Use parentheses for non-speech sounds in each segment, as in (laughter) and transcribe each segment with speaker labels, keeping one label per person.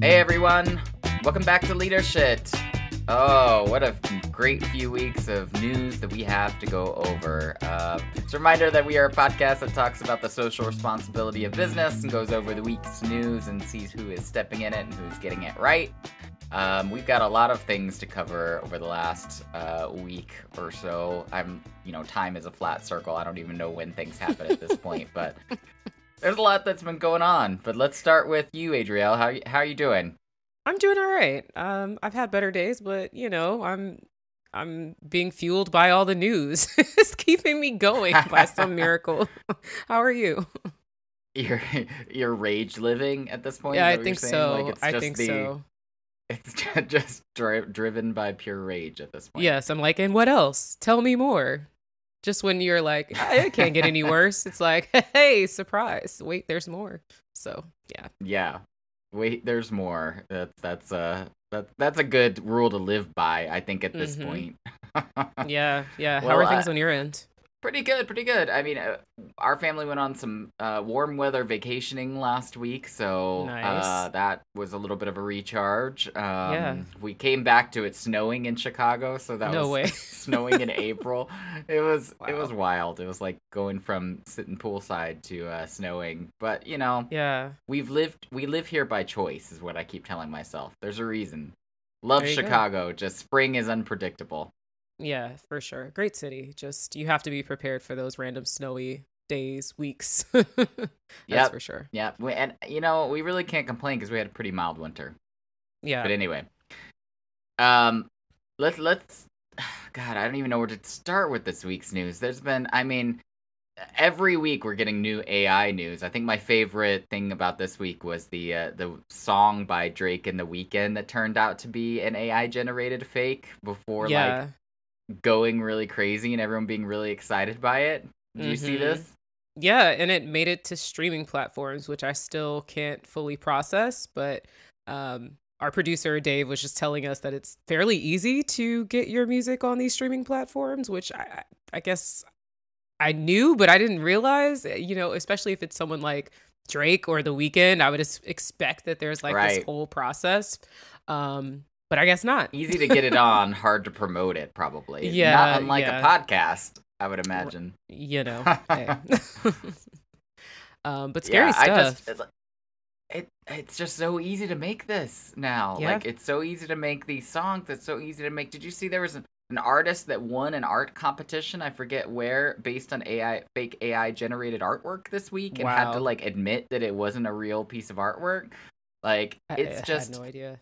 Speaker 1: Hey everyone, welcome back to Leadership. Oh, what a great few weeks of news that we have to go over. Uh, it's a reminder that we are a podcast that talks about the social responsibility of business and goes over the week's news and sees who is stepping in it and who's getting it right. Um, we've got a lot of things to cover over the last uh, week or so. I'm, you know, time is a flat circle. I don't even know when things happen at this point, but (laughs) there's a lot that's been going on. But let's start with you, Adriele. How how are you doing?
Speaker 2: I'm doing all right. Um, I've had better days, but you know, I'm I'm being fueled by all the news. (laughs) it's keeping me going by some (laughs) miracle. How are you?
Speaker 1: You're you're rage living at this point.
Speaker 2: Yeah, I think so. Like I think the, so.
Speaker 1: It's (laughs) just dri- driven by pure rage at this point.
Speaker 2: Yes, I'm like, and what else? Tell me more. Just when you're like, it can't get any (laughs) worse, it's like, (laughs) hey, surprise! Wait, there's more. So yeah.
Speaker 1: Yeah. Wait, there's more. That's that's uh that that's a good rule to live by. I think at this mm-hmm. point. (laughs)
Speaker 2: yeah, yeah. How are things on your end?
Speaker 1: Pretty good, pretty good. I mean, uh, our family went on some uh, warm weather vacationing last week, so nice. uh, that was a little bit of a recharge. Um, yeah. We came back to it snowing in Chicago, so that no was way. (laughs) snowing in (laughs) April. It was wow. it was wild. It was like going from sitting poolside to uh, snowing. But you know,
Speaker 2: yeah,
Speaker 1: we've lived we live here by choice, is what I keep telling myself. There's a reason. Love Chicago. Go. Just spring is unpredictable.
Speaker 2: Yeah, for sure. Great city. Just you have to be prepared for those random snowy days, weeks. (laughs)
Speaker 1: Yeah,
Speaker 2: for sure.
Speaker 1: Yeah, and you know we really can't complain because we had a pretty mild winter.
Speaker 2: Yeah.
Speaker 1: But anyway, um, let's let's. (sighs) God, I don't even know where to start with this week's news. There's been, I mean, every week we're getting new AI news. I think my favorite thing about this week was the uh, the song by Drake and The Weeknd that turned out to be an AI generated fake before yeah. like going really crazy and everyone being really excited by it. Do you mm-hmm. see this?
Speaker 2: Yeah, and it made it to streaming platforms, which I still can't fully process, but um, our producer Dave was just telling us that it's fairly easy to get your music on these streaming platforms, which I I guess I knew, but I didn't realize, eh, you know, especially if it's someone like Drake or The Weeknd, I would expect that there's like right. this whole process. Um, but I guess not.
Speaker 1: Easy to get it (laughs) on, hard to promote it, probably. Yeah. Not unlike yeah. a podcast, I would imagine.
Speaker 2: You know. (laughs) (laughs) um, but scary yeah, stuff.
Speaker 1: Just, it, it's just so easy to make this now. Yeah. Like, it's so easy to make these songs. It's so easy to make. Did you see there was an, an artist that won an art competition? I forget where, based on AI, fake AI generated artwork this week, and wow. had to like admit that it wasn't a real piece of artwork. Like, it's
Speaker 2: I, I
Speaker 1: just.
Speaker 2: no idea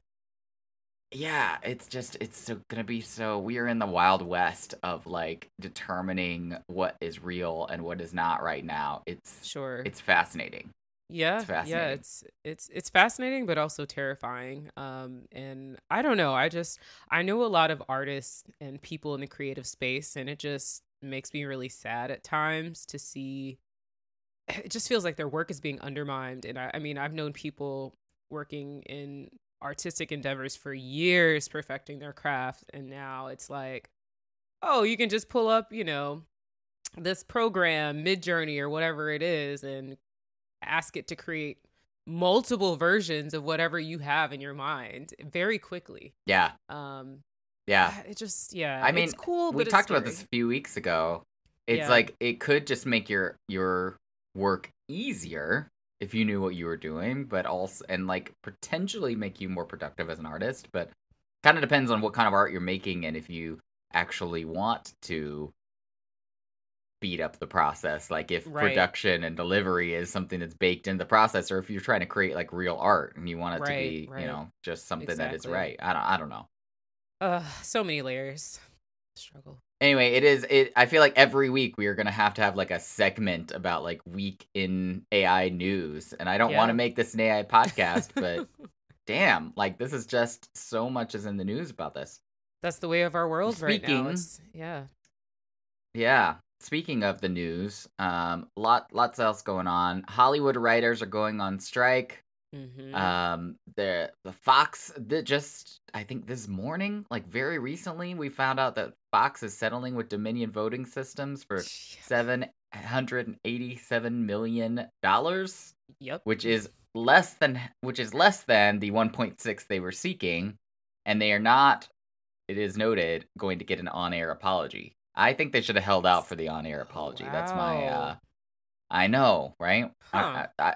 Speaker 1: yeah it's just it's so gonna be so we are in the wild west of like determining what is real and what is not right now. It's
Speaker 2: sure.
Speaker 1: it's fascinating.
Speaker 2: Yeah it's fascinating. yeah it's it's it's fascinating but also terrifying um and i don't know i just i know a lot of artists and people in the creative space and it just makes me really sad at times to see it just feels like their work is being undermined and i, I mean i've known people working in artistic endeavors for years perfecting their craft and now it's like oh you can just pull up you know this program midjourney or whatever it is and ask it to create multiple versions of whatever you have in your mind very quickly.
Speaker 1: Yeah.
Speaker 2: Um
Speaker 1: yeah.
Speaker 2: It just yeah
Speaker 1: i mean
Speaker 2: it's cool
Speaker 1: we talked about this a few weeks ago. It's yeah. like it could just make your your work easier if you knew what you were doing, but also and like potentially make you more productive as an artist. But kind of depends on what kind of art you're making and if you actually want to speed up the process. Like if right. production and delivery is something that's baked in the process, or if you're trying to create like real art and you want it right, to be, right. you know, just something exactly. that is right. I don't I don't know.
Speaker 2: Uh so many layers. Struggle
Speaker 1: anyway it is it i feel like every week we are going to have to have like a segment about like week in ai news and i don't yeah. want to make this an ai podcast but (laughs) damn like this is just so much is in the news about this.
Speaker 2: That's the way of our world speaking, right now. It's, yeah.
Speaker 1: Yeah speaking of the news um lot lots else going on. Hollywood writers are going on strike Mm-hmm. Um, the the Fox that just I think this morning, like very recently, we found out that Fox is settling with Dominion Voting Systems for seven hundred and eighty seven million dollars.
Speaker 2: Yep,
Speaker 1: which is less than which is less than the 1.6 they were seeking, and they are not. It is noted going to get an on-air apology. I think they should have held out for the on-air apology. Wow. That's my. uh I know, right? Huh. I, I, I,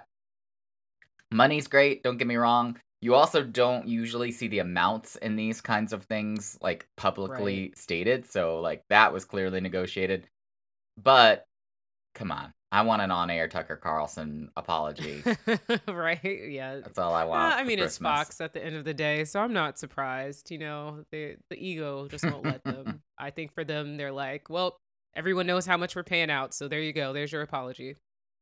Speaker 1: money's great. Don't get me wrong. You also don't usually see the amounts in these kinds of things like publicly right. stated. So like that was clearly negotiated. But come on. I want an on-air Tucker Carlson apology. (laughs)
Speaker 2: right? Yeah.
Speaker 1: That's all I uh, want.
Speaker 2: I mean,
Speaker 1: Christmas.
Speaker 2: it's Fox at the end of the day, so I'm not surprised. You know, the the ego just won't let them. (laughs) I think for them, they're like, well, everyone knows how much we're paying out, so there you go. There's your apology.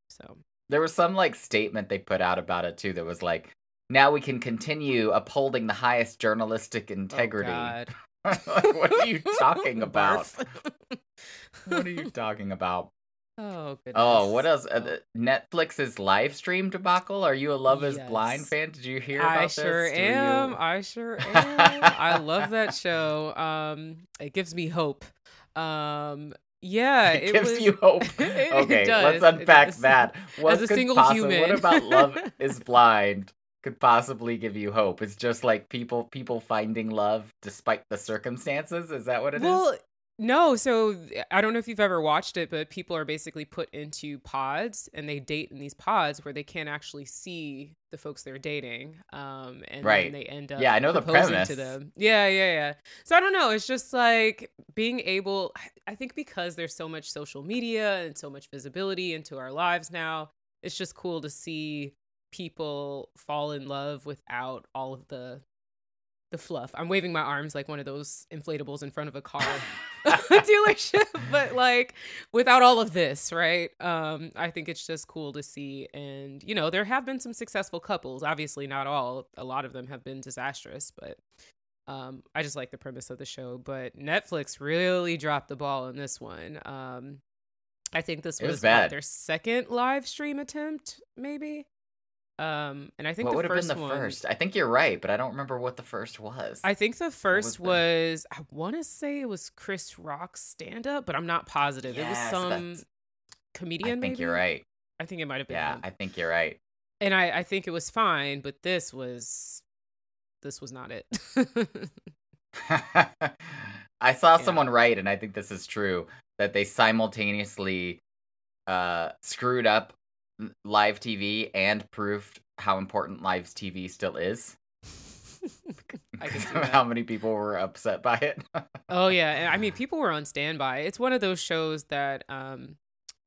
Speaker 2: So
Speaker 1: there was some like statement they put out about it too that was like, now we can continue upholding the highest journalistic oh, integrity. Oh, like, (laughs) what are you (laughs) talking about? (laughs) what are you talking about?
Speaker 2: Oh goodness.
Speaker 1: Oh, what else? Uh, Netflix's live stream debacle. Are you a Love Is. Blind fan? Did you hear about this?
Speaker 2: I
Speaker 1: this?
Speaker 2: Sure am. You... I sure am. I love that show. Um, it gives me hope. Um, yeah,
Speaker 1: it, it gives was... you hope. (laughs) okay, let's unpack that. What
Speaker 2: As a single possi- human,
Speaker 1: what about Love (laughs) Is Blind could possibly give you hope? It's just like people people finding love despite the circumstances. Is that what it
Speaker 2: well,
Speaker 1: is?
Speaker 2: No, so I don't know if you've ever watched it, but people are basically put into pods and they date in these pods where they can't actually see the folks they're dating. Um, and right. they end up
Speaker 1: yeah, I know the premise
Speaker 2: to them. Yeah, yeah, yeah. So I don't know. It's just like being able. I think because there's so much social media and so much visibility into our lives now, it's just cool to see people fall in love without all of the the fluff. I'm waving my arms like one of those inflatables in front of a car (laughs) (laughs) dealership, but like without all of this, right? Um, I think it's just cool to see. And, you know, there have been some successful couples. Obviously, not all. A lot of them have been disastrous, but um, I just like the premise of the show. But Netflix really dropped the ball in this one. Um, I think this was, was what, their second live stream attempt, maybe. Um, and I think
Speaker 1: what would
Speaker 2: have
Speaker 1: been the
Speaker 2: one,
Speaker 1: first? I think you're right, but I don't remember what the first was.
Speaker 2: I think the first was, was I want to say it was Chris Rock's stand up, but I'm not positive. Yes, it was some comedian.
Speaker 1: I think
Speaker 2: maybe?
Speaker 1: you're right.
Speaker 2: I think it might have been.
Speaker 1: Yeah,
Speaker 2: him.
Speaker 1: I think you're right.
Speaker 2: And I, I think it was fine, but this was, this was not it. (laughs)
Speaker 1: I saw (laughs) yeah. someone write, and I think this is true, that they simultaneously uh, screwed up live TV and proved how important live TV still is. (laughs) (laughs) how many people were upset by it. (laughs)
Speaker 2: oh yeah, I mean people were on standby. It's one of those shows that um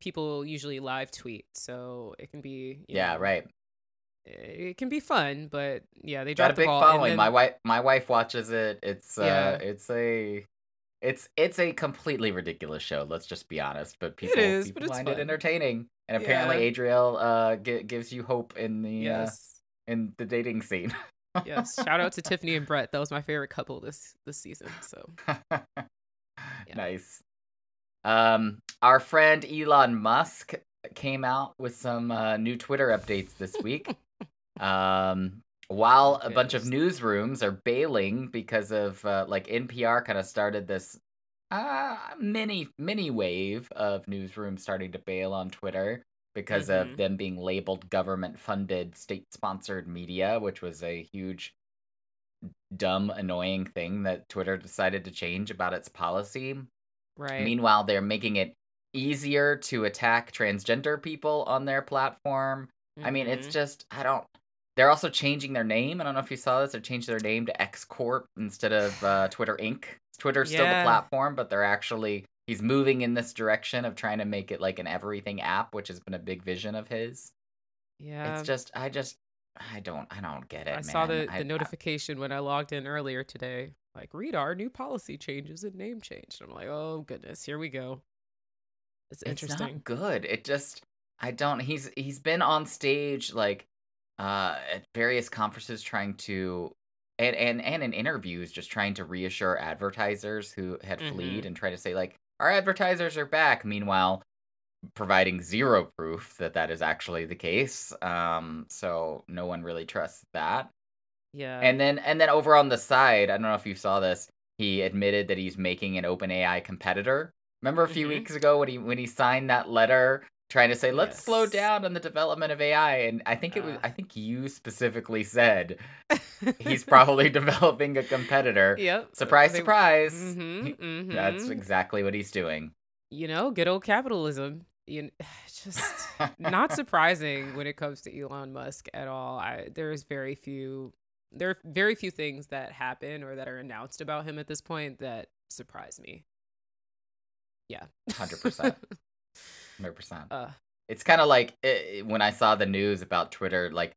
Speaker 2: people usually live tweet, so it can be
Speaker 1: yeah
Speaker 2: know,
Speaker 1: right.
Speaker 2: It can be fun, but yeah, they dropped
Speaker 1: got a big
Speaker 2: ball,
Speaker 1: following.
Speaker 2: Then...
Speaker 1: My wife, my wife watches it. It's uh, it's a it's it's a completely ridiculous show. Let's just be honest. But people,
Speaker 2: it is,
Speaker 1: people
Speaker 2: but
Speaker 1: find
Speaker 2: fun.
Speaker 1: it entertaining, and apparently yeah. Adriele uh, g- gives you hope in the uh, yes. uh, in the dating scene.
Speaker 2: yes, shout out to (laughs) Tiffany and Brett. That was my favorite couple this this season. So (laughs)
Speaker 1: yeah. nice. Um, our friend Elon Musk came out with some uh, new Twitter updates this week. (laughs) um, while a bunch of newsrooms are bailing because of uh, like NPR kind of started this uh, mini mini wave of newsrooms starting to bail on Twitter because mm-hmm. of them being labeled government funded state sponsored media, which was a huge dumb annoying thing that Twitter decided to change about its policy.
Speaker 2: Right.
Speaker 1: Meanwhile, they're making it easier to attack transgender people on their platform. Mm-hmm. I mean, it's mm-hmm. just I don't they're also changing their name. I don't know if you saw this. They changed their name to X Corp instead of uh, Twitter Inc. Twitter's yeah. still the platform, but they're actually he's moving in this direction of trying to make it like an everything app, which has been a big vision of his.
Speaker 2: Yeah,
Speaker 1: it's just I just I don't I don't get it. I man.
Speaker 2: saw the the I, notification I, when I logged in earlier today. Like, read our new policy changes and name change. And I'm like, oh goodness, here we go. It's interesting.
Speaker 1: It's not good. It just I don't. He's he's been on stage like uh, at various conferences trying to and, and and in interviews just trying to reassure advertisers who had mm-hmm. fled and try to say like our advertisers are back meanwhile providing zero proof that that is actually the case um so no one really trusts that
Speaker 2: yeah
Speaker 1: and then and then over on the side i don't know if you saw this he admitted that he's making an open ai competitor remember a few mm-hmm. weeks ago when he when he signed that letter trying to say let's
Speaker 2: Yes.
Speaker 1: slow down on the development of AI. And I think it was
Speaker 2: Uh.
Speaker 1: I think you specifically said (laughs) he's probably developing a competitor.
Speaker 2: Yep.
Speaker 1: Surprise,
Speaker 2: They-
Speaker 1: surprise.
Speaker 2: Mhm,
Speaker 1: He-
Speaker 2: mhm.
Speaker 1: That's exactly what he's doing.
Speaker 2: you know, good old capitalism. You (sighs) just (laughs) not surprising when it comes to Elon Musk at all. I there's very few there are very few things that happen or that are announced about him at this point that surprise me. Yeah.
Speaker 1: 100%. (laughs) 100%.
Speaker 2: uh
Speaker 1: It's kind of like eh, when I saw the news about Twitter, like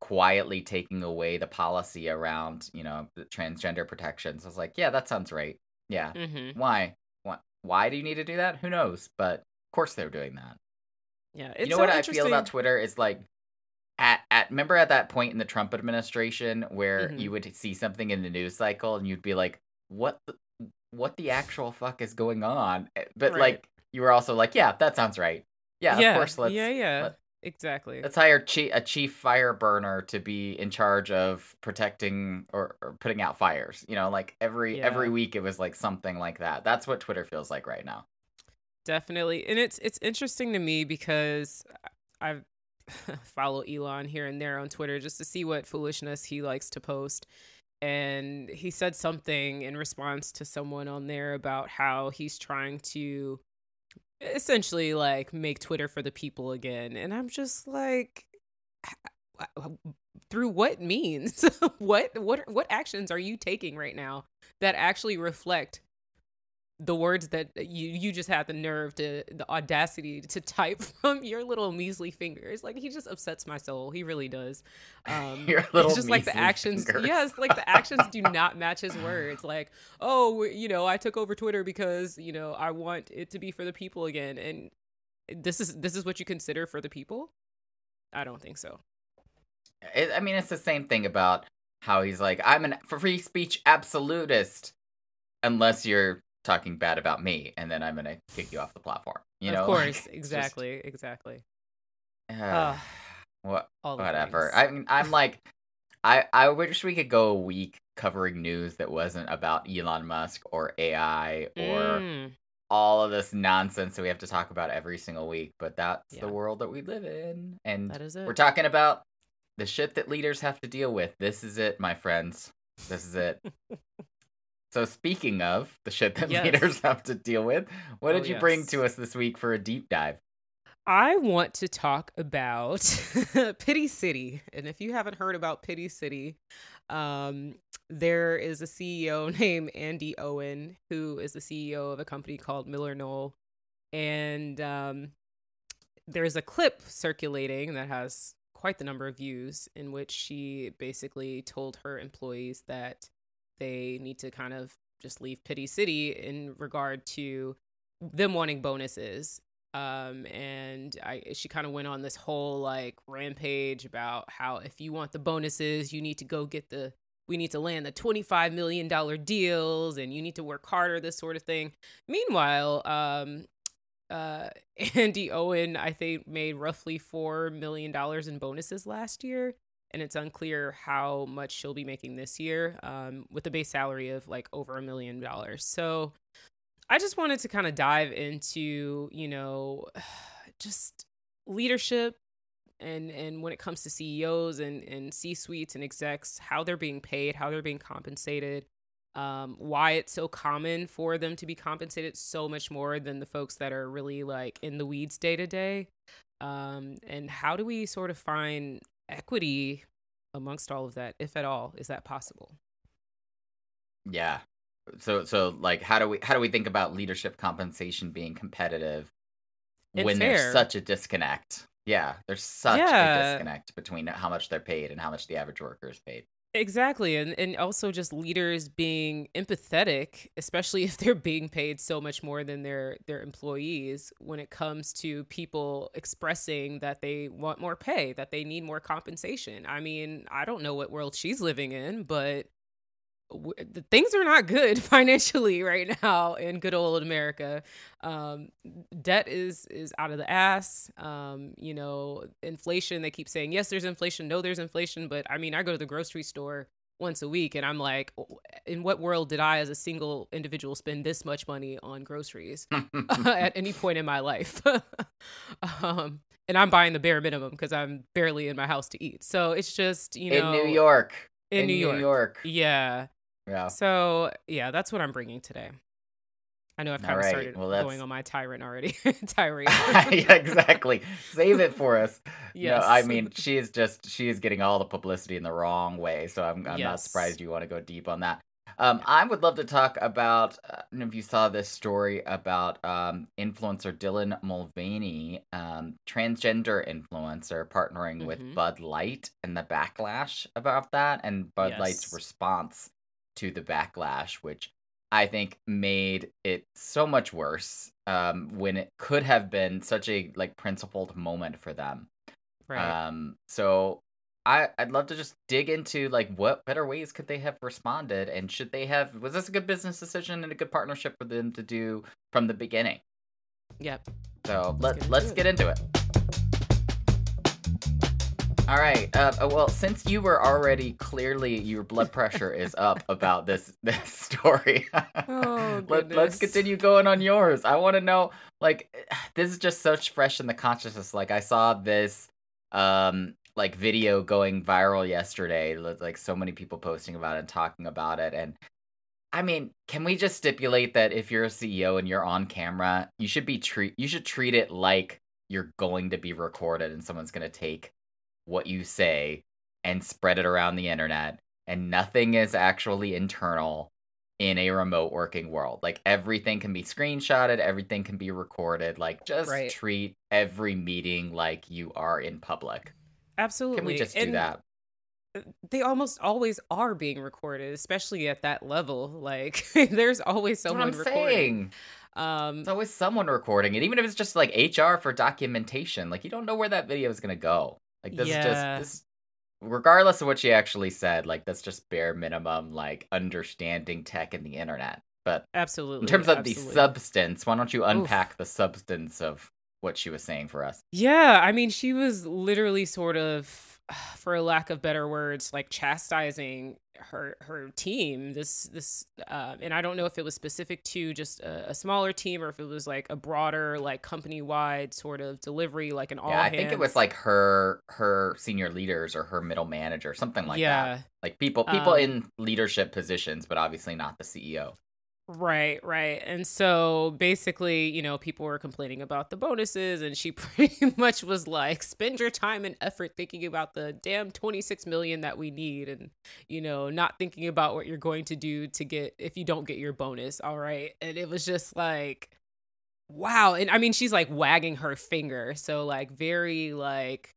Speaker 1: quietly taking away the policy around, you know, the transgender protections. I was like, yeah, that sounds right. Yeah.
Speaker 2: mhm.
Speaker 1: Why? Why? Why do you need to do that? Who knows? But of course they're doing that.
Speaker 2: Yeah.
Speaker 1: you know
Speaker 2: so
Speaker 1: what I feel about Twitter is like, at at remember at that point in the Trump administration where
Speaker 2: Mhm.
Speaker 1: you would see something in the news cycle and you'd be like, what? The, what the actual fuck is going on? Eh, But
Speaker 2: Right.
Speaker 1: like, you were also like, yeah, that sounds right. Yeah,
Speaker 2: yeah,
Speaker 1: of course. Let's
Speaker 2: yeah, yeah.
Speaker 1: let-
Speaker 2: exactly.
Speaker 1: Let's hire chi- a chief fire burner to be in charge of protecting or, or putting out fires. You know, like every
Speaker 2: Yeah.
Speaker 1: every week it was like something like that. That's what Twitter feels like right now.
Speaker 2: Definitely. And it's it's interesting to me because I (laughs) follow Elon here and there on Twitter just to see what foolishness he likes to post. And he said something in response to someone on there about how he's trying to essentially like make Twitter for the people again. And I'm just like through what means? (laughs) what what what actions are you taking right now that actually reflect the words that you you just had the nerve to the audacity to type (laughs) from your little measly fingers. Like he just upsets my soul. He really does. Um (laughs)
Speaker 1: Your
Speaker 2: it's
Speaker 1: little
Speaker 2: just like the actions
Speaker 1: fingers.
Speaker 2: yes like the actions do not match his words. Like oh you know i took over twitter because you know i want it to be for the people again. And this is this is what you consider for the people? I don't think so.
Speaker 1: It, I mean, it's the same thing about how he's like, I'm an free speech absolutist, unless you're talking bad about me, and then I'm gonna kick you off the platform. You know,
Speaker 2: of (laughs)
Speaker 1: Like,
Speaker 2: course
Speaker 1: just,
Speaker 2: exactly exactly
Speaker 1: uh, what whatever. I mean, I'm (laughs) like, I I wish we could go a week covering news that wasn't about Elon Musk or AI or
Speaker 2: Mm,
Speaker 1: all of this nonsense that we have to talk about every single week. But that's
Speaker 2: Yeah.
Speaker 1: the world that we live in, and
Speaker 2: that is it
Speaker 1: we're talking about the shit that leaders have to deal with. This is it, my friends. This is it. (laughs) so speaking of the shit that (laughs)
Speaker 2: Yes.
Speaker 1: leaders have to deal with, what
Speaker 2: Oh,
Speaker 1: did you bring to us this week for a deep dive?
Speaker 2: I want to talk about (laughs) Pity City. And if you haven't heard about Pity City, um, there is a CEO (laughs) named Andi Owen who is the CEO of a company called MillerKnoll. And um, there's a clip circulating that has quite the number of views in which she basically told her employees that they need to kind of just leave Pity City in regard to them wanting bonuses. Um and i she kind of went on this whole like rampage about how if you want the bonuses you need to go get the we need to land the 25 million dollar deals and you need to work harder this sort of thing. Meanwhile um uh (laughs) Andi Owen i think made roughly 4 million dollars in bonuses last year and it's unclear how much she'll be making this year um with a base salary of like over a million dollars. So I just wanted to kind of dive into, you know, (sighs) just leadership and and when it comes to CEOs and and C-suites and execs, how they're being paid, how they're being compensated, um, why it's so common for them to be compensated so much more than the folks that are really like in the weeds day to day, um, and how do we sort of find equity amongst all of that, if at all, is that possible?
Speaker 1: Yeah. So so like how do we how do we think about leadership compensation being competitive
Speaker 2: And
Speaker 1: when
Speaker 2: fair.
Speaker 1: there's such a disconnect? Yeah, there's such
Speaker 2: Yeah.
Speaker 1: a disconnect between how much they're paid and how much the average worker is paid.
Speaker 2: Exactly. And and also just leaders being empathetic, especially (laughs) if they're being paid so much more than their their employees when it comes to people expressing that they want more pay, that they need more compensation. I mean, I don't know what world she's living in, but w- the things are not good (laughs) financially right now in good old America. Um, debt is is out of the ass. Um, you know, inflation. They keep saying yes, there's inflation. No, there's inflation. But I mean, I go to the grocery store once a week, and I'm like, in what world did I, as a single individual, spend this much money on groceries (laughs) (laughs) at any point in my life? um, and I'm buying the bare minimum because I'm barely in my house to eat. So it's just you know
Speaker 1: in New York,
Speaker 2: in, New, York.
Speaker 1: York.
Speaker 2: Yeah.
Speaker 1: Yeah.
Speaker 2: So yeah, that's what I'm bringing today. I know I've kind
Speaker 1: All
Speaker 2: of
Speaker 1: right,
Speaker 2: started
Speaker 1: well, that's-
Speaker 2: going on my tyrant already. (laughs) tirade. (laughs)
Speaker 1: yeah, exactly. Save it for us.
Speaker 2: Yes.
Speaker 1: No, I mean, she is just she is getting all the publicity in the wrong way, so I'm I'm not surprised you want to go deep on that. Um, I would love to talk about. Uh, I don't know if you saw this story about um, influencer Dylan Mulvaney, um, transgender influencer, partnering with
Speaker 2: Mhm.
Speaker 1: Bud Light, and the backlash about that, and Bud Light's response to the backlash, which I think made it so much worse um, when it could have been such a like principled moment for them.
Speaker 2: right.
Speaker 1: Um, so I I'd love to just dig into like what better ways could they have responded, and should they have was this a good business decision and a good partnership for them to do from the beginning?
Speaker 2: yep.
Speaker 1: So
Speaker 2: Let's
Speaker 1: let
Speaker 2: get into
Speaker 1: let's
Speaker 2: it.
Speaker 1: get into it. All right. Uh, uh, well, since you were already clearly your blood pressure is up (laughs) about this this story,
Speaker 2: Oh, (laughs)
Speaker 1: let, let's continue going on yours. I want to know, like, (sighs) this is just such fresh in the consciousness. Like, I saw this, um, like video going viral yesterday. Like, so many people posting about it and talking about it, and I mean, can we just stipulate that if you're a CEO and you're on camera, you should be treat you should treat it like you're going to be recorded and someone's going to take what you say and spread it around the internet and nothing is actually internal in a remote working world. Like everything can be screenshotted, everything can be recorded. Like just
Speaker 2: Right.
Speaker 1: treat every meeting like you are in public.
Speaker 2: Absolutely.
Speaker 1: Can we just do
Speaker 2: And
Speaker 1: that?
Speaker 2: They almost always are being recorded, especially at that level. Like, (laughs) there's always
Speaker 1: That's what
Speaker 2: someone
Speaker 1: I'm
Speaker 2: recording.
Speaker 1: saying.
Speaker 2: Um,
Speaker 1: It's always someone recording it, even if it's just like HR for documentation. Like you don't know where that video is gonna go. Like this
Speaker 2: Yeah.
Speaker 1: is just this regardless of what she actually said, like that's just bare minimum like understanding tech and the internet. But
Speaker 2: absolutely.
Speaker 1: in terms of the substance, why don't you unpack the substance of what she was saying for us?
Speaker 2: Yeah, I mean, she was literally sort of, for a lack of better words, like chastising her her team. This this, uh, and I don't know if it was specific to just a, a smaller team or if it was like a broader, like company wide sort of delivery, like an all.
Speaker 1: yeah, I think it was like her her senior leaders or her middle manager, something like
Speaker 2: yeah.
Speaker 1: that. Like people people
Speaker 2: Um,
Speaker 1: in leadership positions, but obviously not the CEO.
Speaker 2: Right, right. And so basically, you know, people were complaining about the bonuses, and she (laughs) pretty much was like, spend your time and effort thinking about the damn 26 million that we need, and, you know, not thinking about what you're going to do to get if you don't get your bonus. All right. And it was just like, wow. And I mean, she's like wagging her finger. So, like, very, like,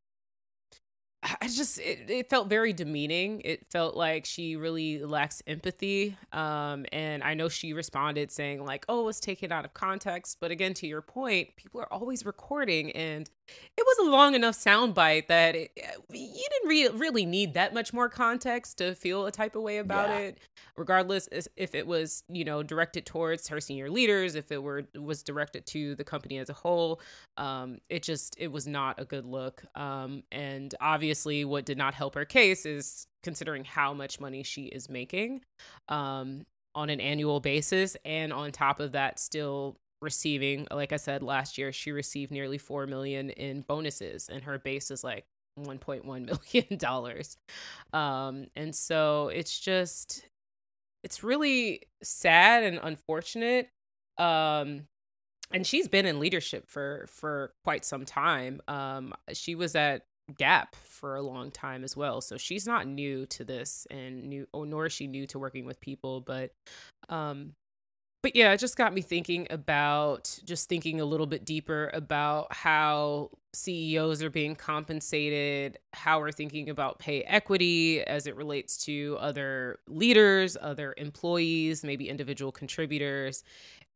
Speaker 2: I just it, it felt very demeaning. It felt like she really lacks empathy. Um, and I know she responded saying like, "Oh, it's taken out of context." But again, to your point, people are always recording, and it was a long enough soundbite that it, you didn't re- really need that much more context to feel a type of way about
Speaker 1: Yeah.
Speaker 2: it. Regardless if it was you know directed towards her senior leaders, if it were was directed to the company as a whole, um, it just it was not a good look. Um, and obviously, what did not help her case is considering how much money she is making um, on an annual basis, and on top of that, still receiving. Like I said last year, she received nearly four million in bonuses, and her base is like 1.1 (laughs) million dollars. Um, and so it's just it's really sad and unfortunate. Um, and she's been in leadership for for quite some time. Um, she was at Gap for a long time as well, so she's not new to this, and new, or nor is she new to working with people. But, um, but yeah, it just got me thinking about just thinking a little bit deeper about how CEOs are being compensated, how we're thinking about pay equity as it relates to other leaders, other employees, maybe individual contributors,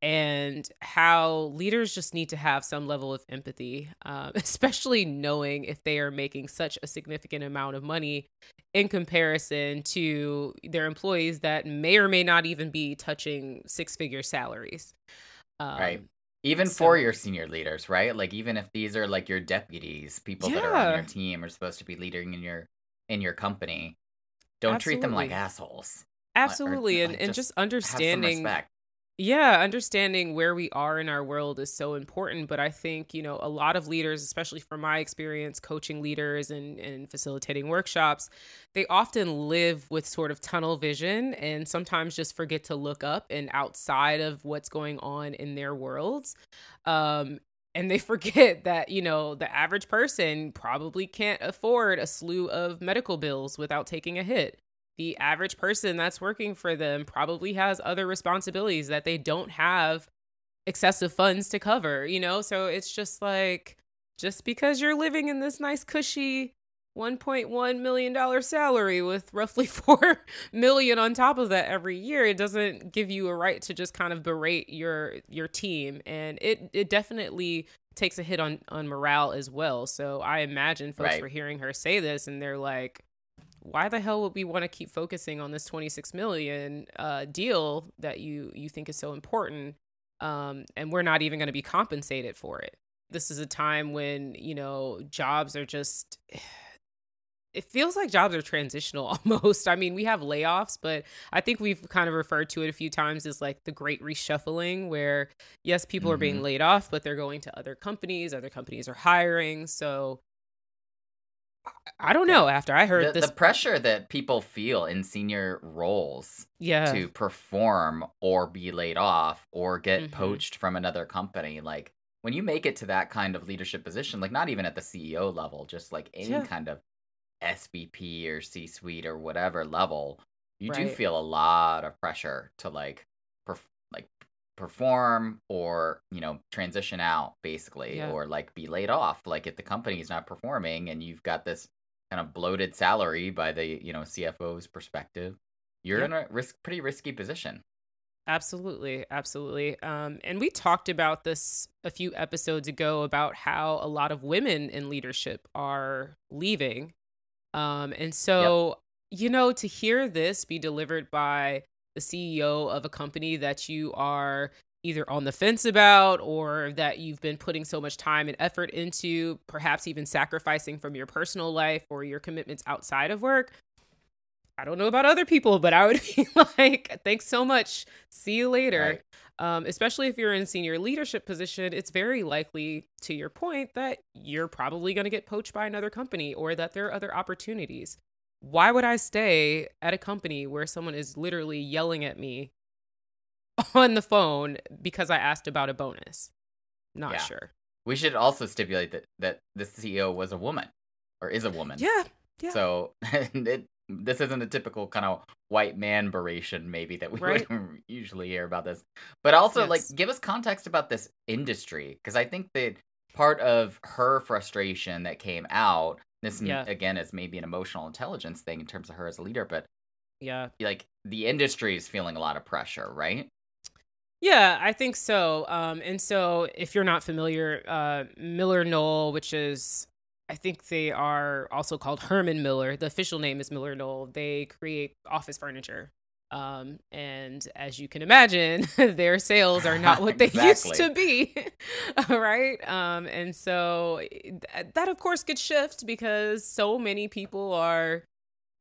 Speaker 2: and how leaders just need to have some level of empathy, um, (laughs) especially knowing if they are making such a significant amount of money in comparison to their employees that may or may not even be touching six figure salaries. Um,
Speaker 1: Right. Even for your senior leaders, right? Like even if these are like your deputies, people that are on your team are supposed to be leading in your in your company, don't treat them like
Speaker 2: Absolutely.
Speaker 1: assholes.
Speaker 2: Absolutely. and,
Speaker 1: like,
Speaker 2: and
Speaker 1: just
Speaker 2: just understanding
Speaker 1: respect.
Speaker 2: Yeah, understanding where we are in our world is so important. But I think, you know, a lot of leaders, especially from my experience coaching leaders and, and facilitating workshops, they often live with sort of tunnel vision and sometimes just forget to look up and outside of what's going on in their worlds. Um, and they (laughs) forget that, you know, the average person probably can't afford a slew of medical bills without taking a hit the average person that's working for them probably has other responsibilities that they don't have excessive funds to cover, you know? So it's just like, just because you're living in this nice, cushy $1.1 million salary with roughly (laughs) 4 million on top of that every year, it doesn't give you a right to just kind of berate your your team. And it it definitely takes a hit on on morale as well. So I imagine folks right. were hearing her say this and they're like, why the hell would we want to keep focusing on this 26 million uh, deal that you you think is so important um, and we're not even going to be compensated for it this is a time when you know jobs are just it feels like jobs are transitional (laughs) almost. I mean, we have layoffs, but I think we've kind of referred to it a few times as like the great reshuffling, where yes, people mm-hmm. are being mm-hmm. laid off, but they're going to other companies, other companies are hiring. So I don't know. After I heard
Speaker 1: the,
Speaker 2: this,
Speaker 1: the pressure that people feel in senior roles,
Speaker 2: yeah,
Speaker 1: to perform or be laid off or get mm-hmm. poached from another company, like when you make it to that kind of leadership position, like not even at the CEO level, just like any yeah. kind of SVP or C-suite or whatever level, you right. do feel a lot of pressure to like perform or you know transition out basically yeah. or like be laid off like if the company is not performing and you've got this kind of bloated salary by the you know cfo's perspective you're yeah. in a risk pretty risky position
Speaker 2: absolutely absolutely um, and we talked about this a few episodes ago about how a lot of women in leadership are leaving um, and so yep. you know to hear this be delivered by the CEO of a company that you are either on the fence about or that you've been putting so much time and effort into, perhaps even sacrificing from your personal life or your commitments outside of work. I don't know about other people, but I would (laughs) be like, thanks so much. See you later. Right. Um, especially if you're in senior leadership position, it's very likely, to your point, that you're probably going to get poached by another company or that there are other opportunities why would I stay at a company where someone is literally yelling at me (laughs) on the phone because I asked about a bonus? Not yeah. sure.
Speaker 1: We should also stipulate that that the CEO was a woman or is a woman.
Speaker 2: Yeah. Yeah.
Speaker 1: So (laughs) it, this isn't a typical kind of white man beration maybe that we (laughs) right. would usually hear about this. But also yes. like give us context about this industry because I think that part of her frustration that came out this yeah. again is maybe an emotional intelligence thing in terms of her as a leader, but
Speaker 2: yeah,
Speaker 1: like the industry is feeling a lot of pressure, right?
Speaker 2: Yeah, I think so. Um, and so if you're not familiar, uh, MillerKnoll, which is I think they are also called Herman Miller. The official name is MillerKnoll. They create office furniture. Um, and as you can imagine, (laughs) their sales are not what they (laughs) exactly. used to be. (laughs) right. Um, and so eh, that, of course, could shift because so many people are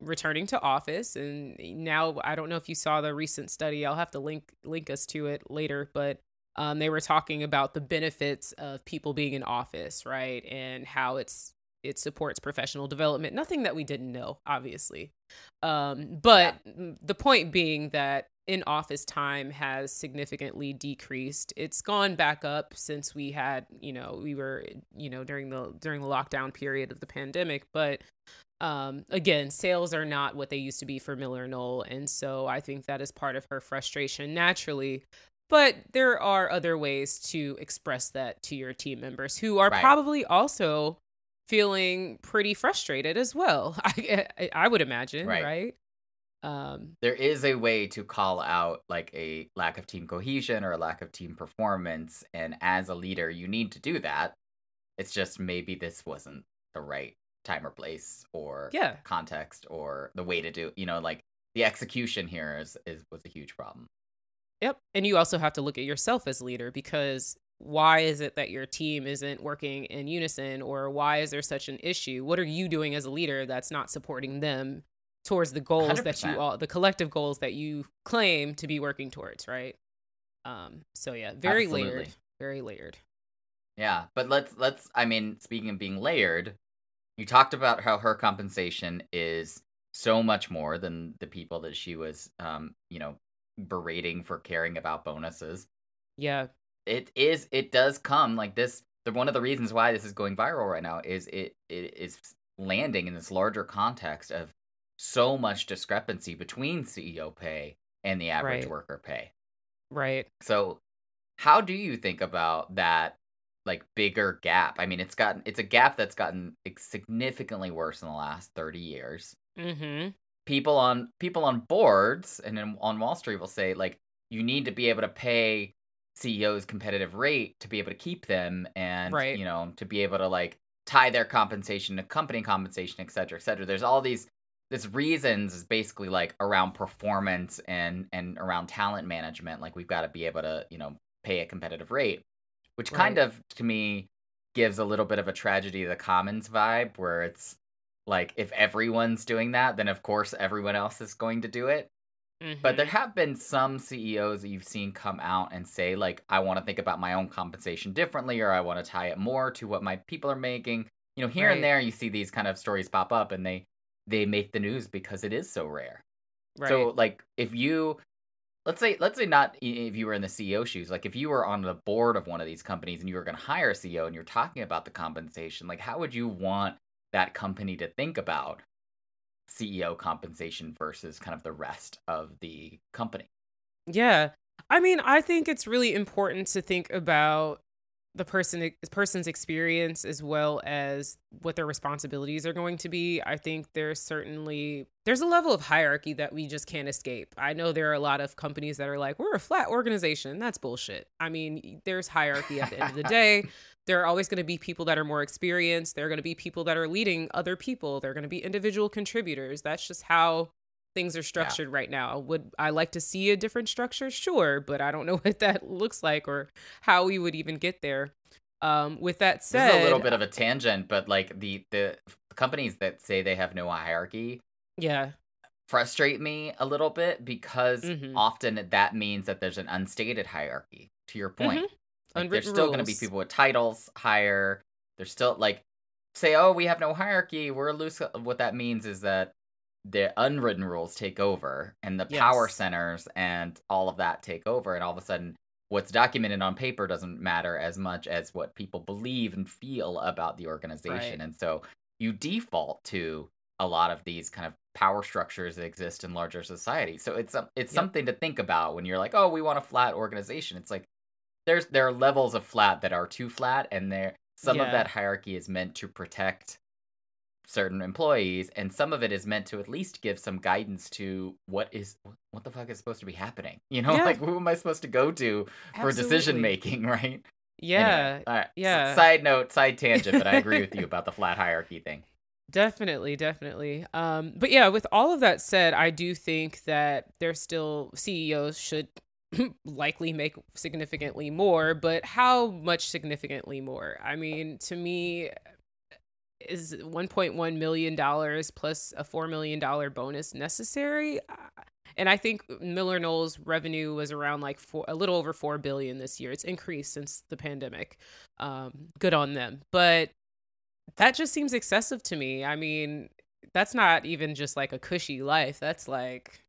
Speaker 2: returning to office and now i don't know if you saw the recent study i'll have to link link us to it later but um, they were talking about the benefits of people being in office right and how it's it supports professional development. Nothing that we didn't know, obviously. Um, but yeah. the point being that in office time has significantly decreased. It's gone back up since we had, you know, we were, you know, during the during the lockdown period of the pandemic, but um again sales are not what they used to be for MillerKnoll and so i think that is part of her frustration naturally but there are other ways to express that to your team members who are right. probably also feeling pretty frustrated as well. (laughs) I I, I would imagine, right? right?
Speaker 1: Um, there is a way to call out like a lack of team cohesion or a lack of team performance, and as a leader, you need to do that. It's just maybe this wasn't the right time or place or
Speaker 2: yeah.
Speaker 1: context or the way to do. You know, like the execution here is is was a huge problem.
Speaker 2: Yep, and you also have to look at yourself as leader because why is it that your team isn't working in unison or why is there such an issue what are you doing as a leader that's not supporting them towards the goals 100%. that you all the collective goals that you claim to be working towards right Um, so yeah, very Absolutely. layered, very layered.
Speaker 1: Yeah, but let's let's. I mean, speaking of being layered, you talked about how her compensation is so much more than the people that she was, um, you know, berating for caring about bonuses.
Speaker 2: Yeah,
Speaker 1: it is. It does come like this. The one of the reasons why this is going viral right now is it it is landing in this larger context of so much discrepancy between CEO pay and the average right. worker pay.
Speaker 2: Right.
Speaker 1: So, how do you think about that like bigger gap? I mean, it's gotten it's a gap that's gotten significantly worse in the last 30 years.
Speaker 2: hmm
Speaker 1: People on people on boards and in, on Wall Street will say like you need to be able to pay CEOs competitive rate to be able to keep them and right. you know to be able to like tie their compensation to company compensation, et cetera, et cetera. There's all these this reasons is basically like around performance and and around talent management. Like we've got to be able to you know pay a competitive rate, which right. kind of to me gives a little bit of a tragedy of the commons vibe, where it's like if everyone's doing that, then of course everyone else is going to do it. Mm-hmm. But there mm-hmm. have been some CEOs that you've seen come out and say, like, I want to think about my own compensation differently, or I want to tie it more to what my people are making. You know, here right. and there, you see these kind of stories pop up, and they they make the news because it is so rare. Right. So, like, if you let's say let's say not if you were in the CEO shoes, like if you were on the board of one of these companies and you were going to hire a CEO and you're talking about the compensation, like how would you want that company to think about CEO compensation versus kind of the rest of the company.
Speaker 2: Yeah. I mean, I think it's really important to think about the person person's experience as well as what their responsibilities are going to be i think there's certainly there's a level of hierarchy that we just can't escape. I know there are a lot of companies that are like we're a flat organization. That's bullshit. I mean there's hierarchy at the end of the day. (laughs) There are always going to be people that are more experienced. There are going to be people that are leading other people. There are going to be individual contributors. That's just how things are structured yeah. right now would i like to see a different structure sure but i don't know (laughs) what that looks like or how we would even get there um, with that said,
Speaker 1: this is a little bit of a tangent, but like the the companies that say they have no hierarchy,
Speaker 2: yeah,
Speaker 1: frustrate me a little bit because mm-hmm. often that means that there's an unstated hierarchy. To your point, mm-hmm. Like, there's still going to be people with titles higher. There's still like say, oh, we have no hierarchy. We're loose. What that means is that the unwritten rules take over, and the yes. power centers and all of that take over, and all of a sudden, what's documented on paper doesn't matter as much as what people believe and feel about the organization, right. and so you default to a lot of these kind of power structures that exist in larger society. So it's it's yep. something to think about when you're like, oh, we want a flat organization. It's like there's there are levels of flat that are too flat, and there some yeah. of that hierarchy is meant to protect certain employees, and some of it is meant to at least give some guidance to what is what the fuck is supposed to be happening. You know, (laughs) yeah. like who am I supposed to go to Absolutely. for decision making, (laughs) right?
Speaker 2: Yeah.
Speaker 1: Anyway, right.
Speaker 2: Yeah.
Speaker 1: Side note, side tangent, but I agree with you (laughs) about the flat hierarchy thing.
Speaker 2: Definitely, definitely. Um, but yeah, with all of that said, I do think that there's still CEOs should (clears throat) likely make significantly more, but how much significantly more? I mean, to me, is 1.1 million dollars plus a 4 million dollar bonus necessary? And I think MillerKnoll's revenue was around like four, a little over 4 billion this year. It's increased since the pandemic. Um, good on them. But that just seems excessive to me. I mean, that's not even just like a cushy life. That's like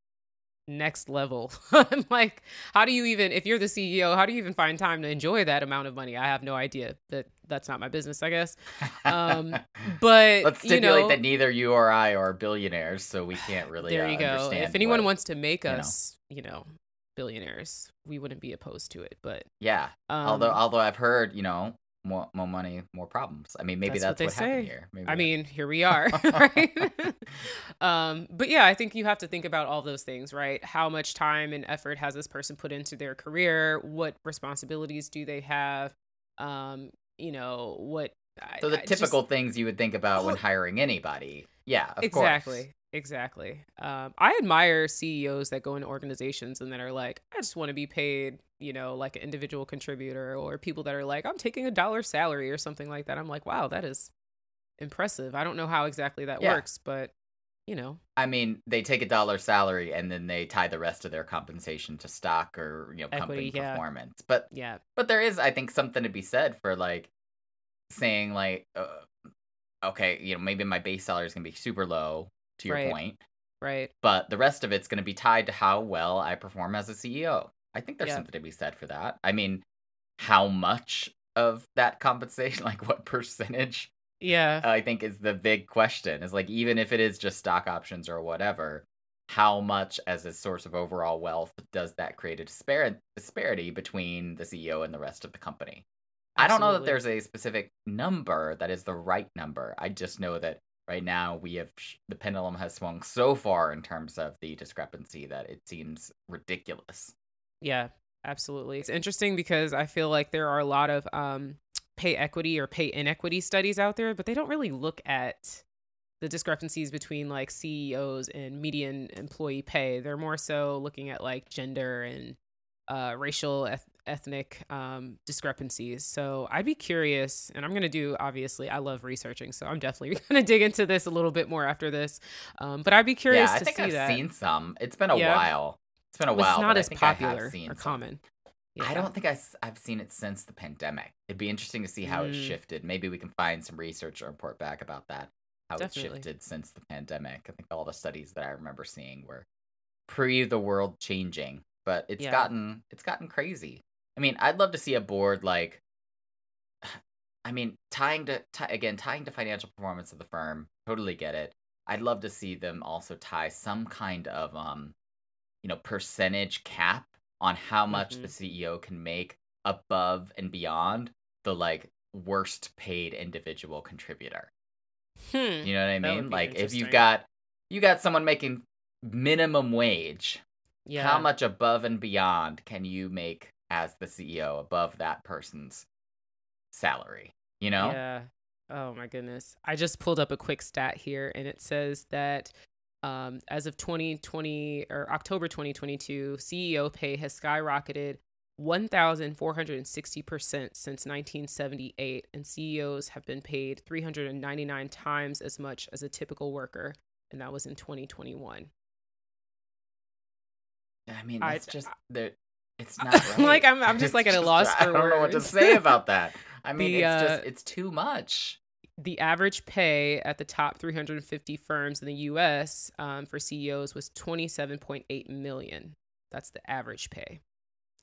Speaker 2: next level. (laughs) I'm like, how do you even, if you're the CEO, how do you even find time to enjoy that amount of money? I have no idea. That that's not my business, I guess. Um, (laughs) but
Speaker 1: let's stipulate you know, that neither you or I are billionaires, so we can't really.
Speaker 2: There you
Speaker 1: uh,
Speaker 2: go. If anyone what, wants to make us, you know, you know, billionaires, we wouldn't be opposed to it. But
Speaker 1: yeah, um, although although I've heard, you know, more more money, more problems. I mean, maybe that's, that's what, what happened here. Maybe
Speaker 2: I that... mean, here we are, (laughs) right? (laughs) um, but yeah, I think you have to think about all those things, right? How much time and effort has this person put into their career? What responsibilities do they have? Um, you know, what
Speaker 1: so the I, typical just... things you would think about when hiring anybody. Yeah,
Speaker 2: exactly.
Speaker 1: Course.
Speaker 2: Exactly. Um, I admire CEOs that go into organizations and that are like, I just want to be paid, you know, like an individual contributor, or people that are like, I'm taking a dollar salary or something like that. I'm like, wow, that is impressive. I don't know how exactly that yeah. works, but you know.
Speaker 1: I mean, they take a dollar salary and then they tie the rest of their compensation to stock or you know
Speaker 2: Equity,
Speaker 1: company
Speaker 2: yeah.
Speaker 1: performance. But
Speaker 2: Yeah.
Speaker 1: but there is, I think, something to be said for like saying like, uh, okay, you know, maybe my base salary is gonna be super low to your
Speaker 2: Right.
Speaker 1: point,
Speaker 2: Right.
Speaker 1: but the rest of it's gonna be tied to how well I perform as a CEO. I think there's
Speaker 2: Yeah.
Speaker 1: something to be said for that. I mean, how much of that compensation, (laughs) like what percentage
Speaker 2: Yeah.
Speaker 1: I think is the big question. Is like even if it is just stock options or whatever, how much as a source of overall wealth does that create a dispar- disparity between the CEO and the rest of the company? I don't know that there's a specific number that is the right number. I just know that right now we have the pendulum has swung so far in terms of the discrepancy that it seems ridiculous.
Speaker 2: Yeah, absolutely. It's interesting because I feel like there are a lot of um, pay equity or pay inequity studies out there, but they don't really look at the discrepancies between like CEOs and median employee pay. They're more so looking at like gender and uh, racial, eth- ethnic um, discrepancies. So I'd be curious, and I'm going to do, obviously, I love researching, so I'm definitely (laughs) going to dig into this a little bit more after this. Um, but I'd be curious
Speaker 1: yeah, I
Speaker 2: to
Speaker 1: think
Speaker 2: see
Speaker 1: I've
Speaker 2: that.
Speaker 1: seen some. It's been a
Speaker 2: Yeah.
Speaker 1: while. It's been a while.
Speaker 2: it's not as
Speaker 1: think I have
Speaker 2: popular or common.
Speaker 1: I don't think I, have seen it since the pandemic. It'd be interesting to see how it
Speaker 2: Mm.
Speaker 1: shifted. Maybe we can find some research or report back about that, how
Speaker 2: Definitely.
Speaker 1: it shifted since the pandemic. I think all the studies that I remember seeing were pre the world changing, but it's
Speaker 2: Yeah.
Speaker 1: gotten it's gotten crazy. I mean, I'd love to see a board like (sighs) I mean, tying to ti again, tying to financial performance of the firm, totally get it. I'd love to see them also tie some kind of um you know, percentage cap on how much
Speaker 2: Mhm.
Speaker 1: the CEO can make above and beyond the like worst paid individual contributor.
Speaker 2: Hmm.
Speaker 1: You know what I mean? Like if you've got you got someone making minimum wage,
Speaker 2: Yeah.
Speaker 1: how much above and beyond can you make as the CEO above that person's salary? You know?
Speaker 2: Yeah. Oh my goodness. I just pulled up a quick stat here and it says that um, as of 2020 or October 2022, CEO pay has skyrocketed 1,460% since 1978, and CEOs have been paid 399 times as much as a typical worker, and that was in 2021.
Speaker 1: I mean, it's just there. It's not right. (laughs)
Speaker 2: like, I'm- I'm just, like, at a loss (laughs)
Speaker 1: I don't know what to say about that. I mean,
Speaker 2: The,
Speaker 1: it's
Speaker 2: uh,
Speaker 1: just it's too much.
Speaker 2: the average pay at the top 350 firms in the U.S. Um, for CEOs was 27.8 million. That's the average pay.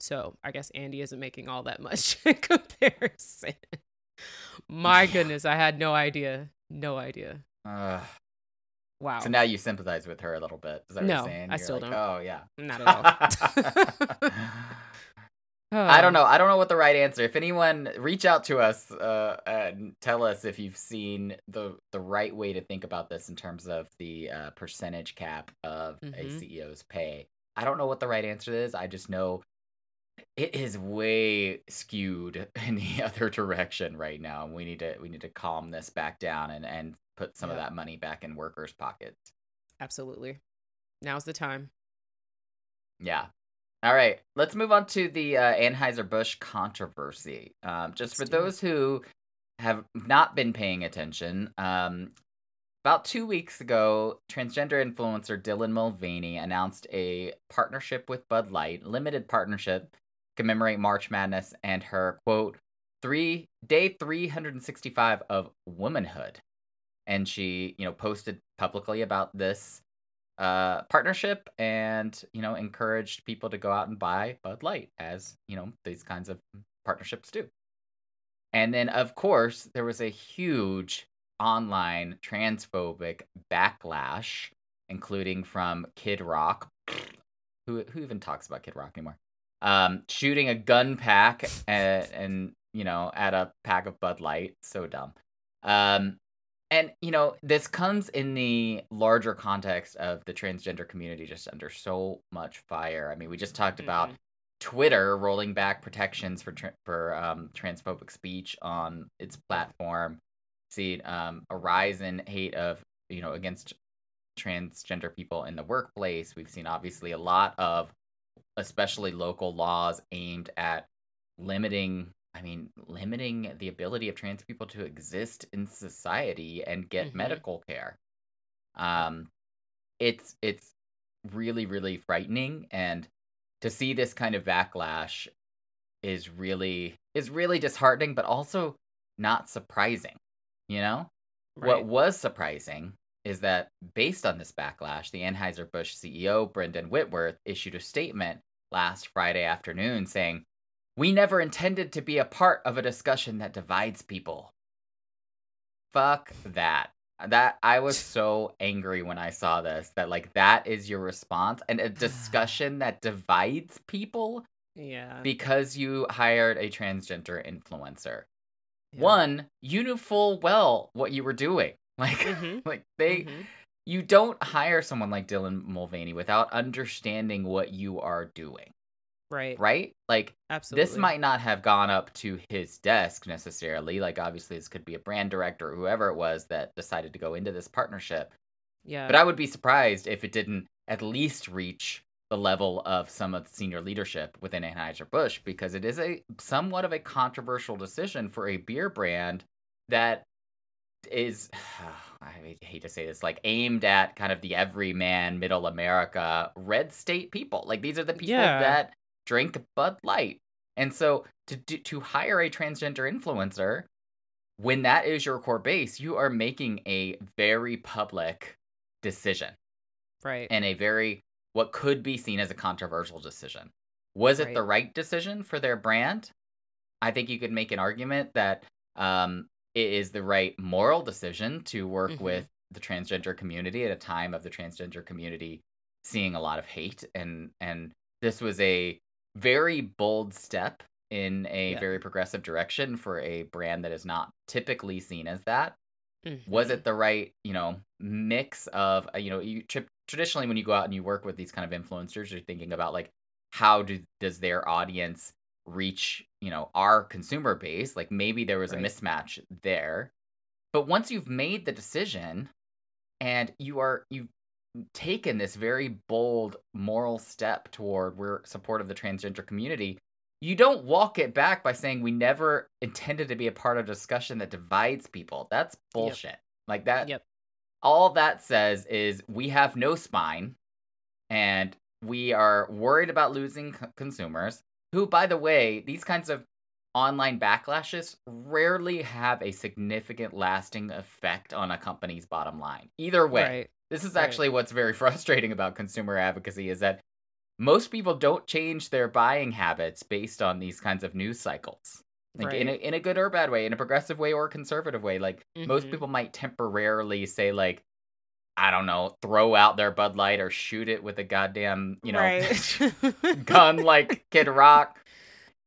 Speaker 2: So I guess Andi isn't making all that much (laughs) in comparison. My (sighs) goodness, I had no idea. No idea.
Speaker 1: Ugh.
Speaker 2: Wow.
Speaker 1: So now you sympathize with her a little bit. Is that what
Speaker 2: No,
Speaker 1: you're saying?
Speaker 2: I
Speaker 1: You're
Speaker 2: still
Speaker 1: like,
Speaker 2: don't.
Speaker 1: Oh yeah.
Speaker 2: Not at all. (laughs)
Speaker 1: I don't (sighs) know. I don't know what the right answer. If anyone reach out to us uh, and tell us if you've seen the the right way to think about this in terms of the uh, percentage cap of a
Speaker 2: Mhm.
Speaker 1: CEO's pay. I don't know what the right answer is. I just know it is way skewed (laughs) in the other direction right now. We need to we need to calm this back down and and put some of that money back in workers' pockets.
Speaker 2: Absolutely. Now's the time.
Speaker 1: Yeah. All right. Let's move on to the uh, Anheuser-Busch controversy. Um, just for
Speaker 2: Let's do it.
Speaker 1: those who have not been paying attention, um, about two weeks ago, transgender influencer Dylan Mulvaney announced a partnership with Bud Light, limited partnership, to commemorate March Madness and her quote three day 365 of womanhood. And she, you know, posted publicly about this uh partnership and you know encouraged people to go out and buy Bud Light as you know these kinds of partnerships do. And then of course there was a huge online transphobic backlash including from Kid Rock (sniffs) who who even talks about Kid Rock anymore. Um shooting a gun pack and, and you know at a pack of Bud Light so dumb. Um and you know this comes in the larger context of the transgender community just under so much fire i mean we just talked about
Speaker 2: Mhm.
Speaker 1: twitter rolling back protections for tra- for um, transphobic speech on its platform see um, a rise in hate of you know against transgender people in the workplace we've seen obviously a lot of especially local laws aimed at limiting i mean limiting the ability of trans people to exist in society and get
Speaker 2: Mhm.
Speaker 1: medical care um it's it's really really frightening and to see this kind of backlash is really is really disheartening but also not surprising you know right. what was surprising is that based on this backlash the anheuser-busch ceo brendan whitworth issued a statement last friday afternoon saying we never intended to be a part of a discussion that divides people fuck that that I was so angry when I saw this that like that is your response and a (sighs) discussion that divides people.
Speaker 2: Yeah.
Speaker 1: Because you hired a transgender influencer. Yeah. One, you knew full well what you were doing. (laughs) Like mm-hmm. like they mm-hmm. you don't hire someone like Dylan Mulvaney without understanding what you are doing.
Speaker 2: Right.
Speaker 1: Right? Like
Speaker 2: Absolutely.
Speaker 1: this might not have gone up to his desk necessarily. Like obviously this could be a brand director or whoever it was that decided to go into this partnership.
Speaker 2: Yeah.
Speaker 1: But I would be surprised if it didn't at least reach the level of some of the senior leadership within Anheuser-Busch because it is a somewhat of a controversial decision for a beer brand that is (sighs) I hate to say this, like aimed at kind of the everyman, middle America, red state people. Like these are the people yeah. that drink Bud Light. And so to to hire a transgender influencer when that is your core base, you are making a very public decision.
Speaker 2: Right.
Speaker 1: And a very what could be seen as a controversial decision. Was it the right decision for their brand? I think you could make an argument that um, it is the right moral decision to work mm-hmm. with the transgender community at a time of the transgender community seeing a lot of hate and and this was a very bold step in a yeah. very progressive direction for a brand that is not typically seen as that. Mm-hmm. Was it the right, you know, mix of, uh, you know, you tri- traditionally when you go out and you work with these kind of influencers, you're thinking about like how do does their audience reach, you know, our consumer base? Like maybe there was right. a mismatch there. But once you've made the decision and you are you taken this very bold moral step toward we're support of the transgender community, you don't walk it back by saying we never intended to be a part of a discussion that divides people. That's bullshit. Yep. Like that.
Speaker 2: Yep.
Speaker 1: All that says is we have no spine and we are worried about losing c- consumers who by the way, these kinds of online backlashes rarely have a significant lasting effect on a company's bottom line. Either way. Right. This is actually right. what's very (laughs) frustrating about consumer advocacy is that most people don't change their buying habits based on these kinds of news cycles. Like right. in a in a good or bad way, in a progressive way or a conservative way. Like mm-hmm. most people might temporarily say like I don't know, throw out their Bud Light or shoot it with a goddamn, you know, right. (laughs) gun like Kid Rock.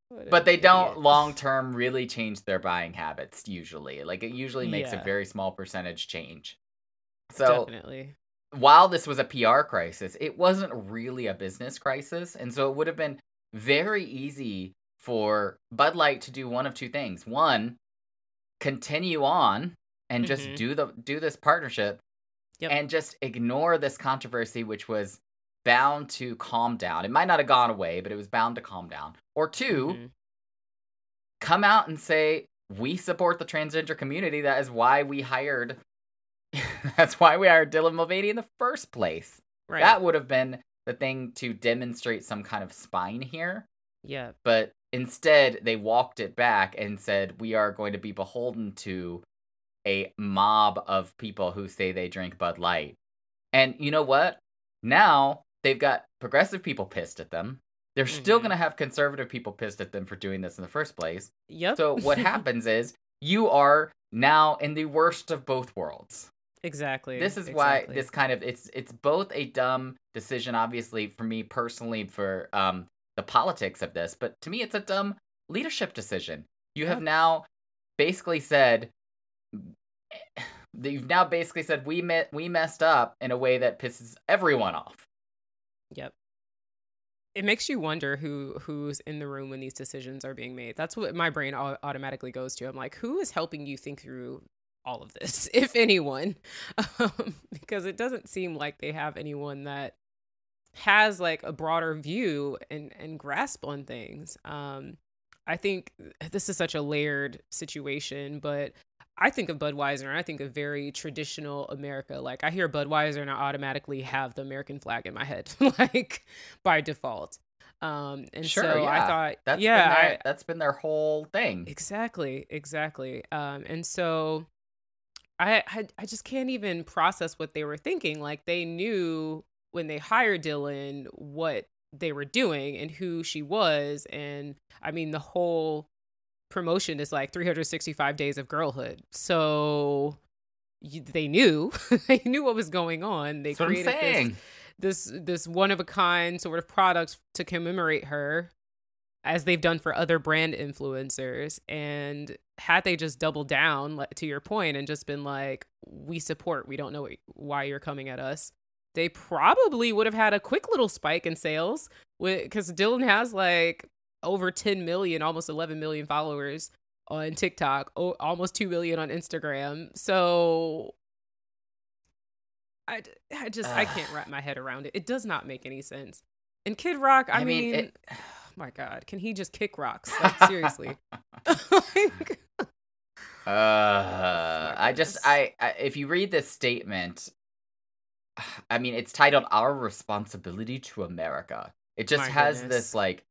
Speaker 1: (laughs) but they don't long term really change their buying habits usually. Like it usually makes yeah. a very small percentage change. So
Speaker 2: definitely.
Speaker 1: While this was a PR crisis, it wasn't really a business crisis, and so it would have been very easy for Bud Light to do one of two things. One, continue on and mm-hmm. just do the do this partnership yep. and just ignore this controversy which was bound to calm down. It might not have gone away, but it was bound to calm down. Or 2 mm-hmm. come out and say we support the transgender community. That is why we hired (laughs) That's why we hired Dylan Mulvaney in the first place. Right. That would have been the thing to demonstrate some kind of spine here.
Speaker 2: Yeah.
Speaker 1: But instead, they walked it back and said, we are going to be beholden to a mob of people who say they drink Bud Light. And you know what? Now they've got progressive people pissed at them. They're mm-hmm. still going to have conservative people pissed at them for doing this in the first place.
Speaker 2: Yep.
Speaker 1: So what (laughs) happens is you are now in the worst of both worlds.
Speaker 2: Exactly.
Speaker 1: This is
Speaker 2: exactly.
Speaker 1: why this kind of it's it's both a dumb decision, obviously, for me personally for um the politics of this, but to me it's a dumb leadership decision. You have now basically said you've now basically said we met we messed up in a way that pisses everyone off.
Speaker 2: Yep. It makes you wonder who who's in the room when these decisions are being made. That's what my brain automatically goes to. I'm like, who is helping you think through all of this, (laughs) if anyone, um, because it doesn't seem like they have anyone that has like a broader view and and grasp on things. Um, I think this is such a layered situation, but I think of Budweiser and I think of very traditional America. Like I hear Budweiser and I automatically have the American flag in my head, (laughs) like by default. Um, and
Speaker 1: Sure,
Speaker 2: so
Speaker 1: yeah.
Speaker 2: I thought,
Speaker 1: That's
Speaker 2: yeah,
Speaker 1: been their,
Speaker 2: I,
Speaker 1: that's been their whole thing.
Speaker 2: exactly, exactly. Um, and so I, I, I just can't even process what they were thinking. Like they knew when they hired Dylan what they were doing and who she was, and I mean the whole promotion is like 365 days of girlhood. So you, they knew, (laughs) they knew what was going on. They
Speaker 1: That's
Speaker 2: created this this this one of a kind sort of product to commemorate her as they've done for other brand influencers and had they just doubled down to your point and just been like we support we don't know why you're coming at us they probably would have had a quick little spike in sales because dylan has like over 10 million almost 11 million followers on tiktok almost 2 million on instagram so I, I just I can't wrap my head around it. It does not make any sense. And Kid Rock, I,
Speaker 1: I mean,
Speaker 2: mean,
Speaker 1: it-
Speaker 2: my God, can he just kick rocks? Like, seriously. (laughs) (laughs) Like,
Speaker 1: Uh, I just. I, I if you read this statement, (sighs) I mean it's titled "Our Responsibility to America." It just
Speaker 2: My
Speaker 1: has
Speaker 2: goodness.
Speaker 1: this like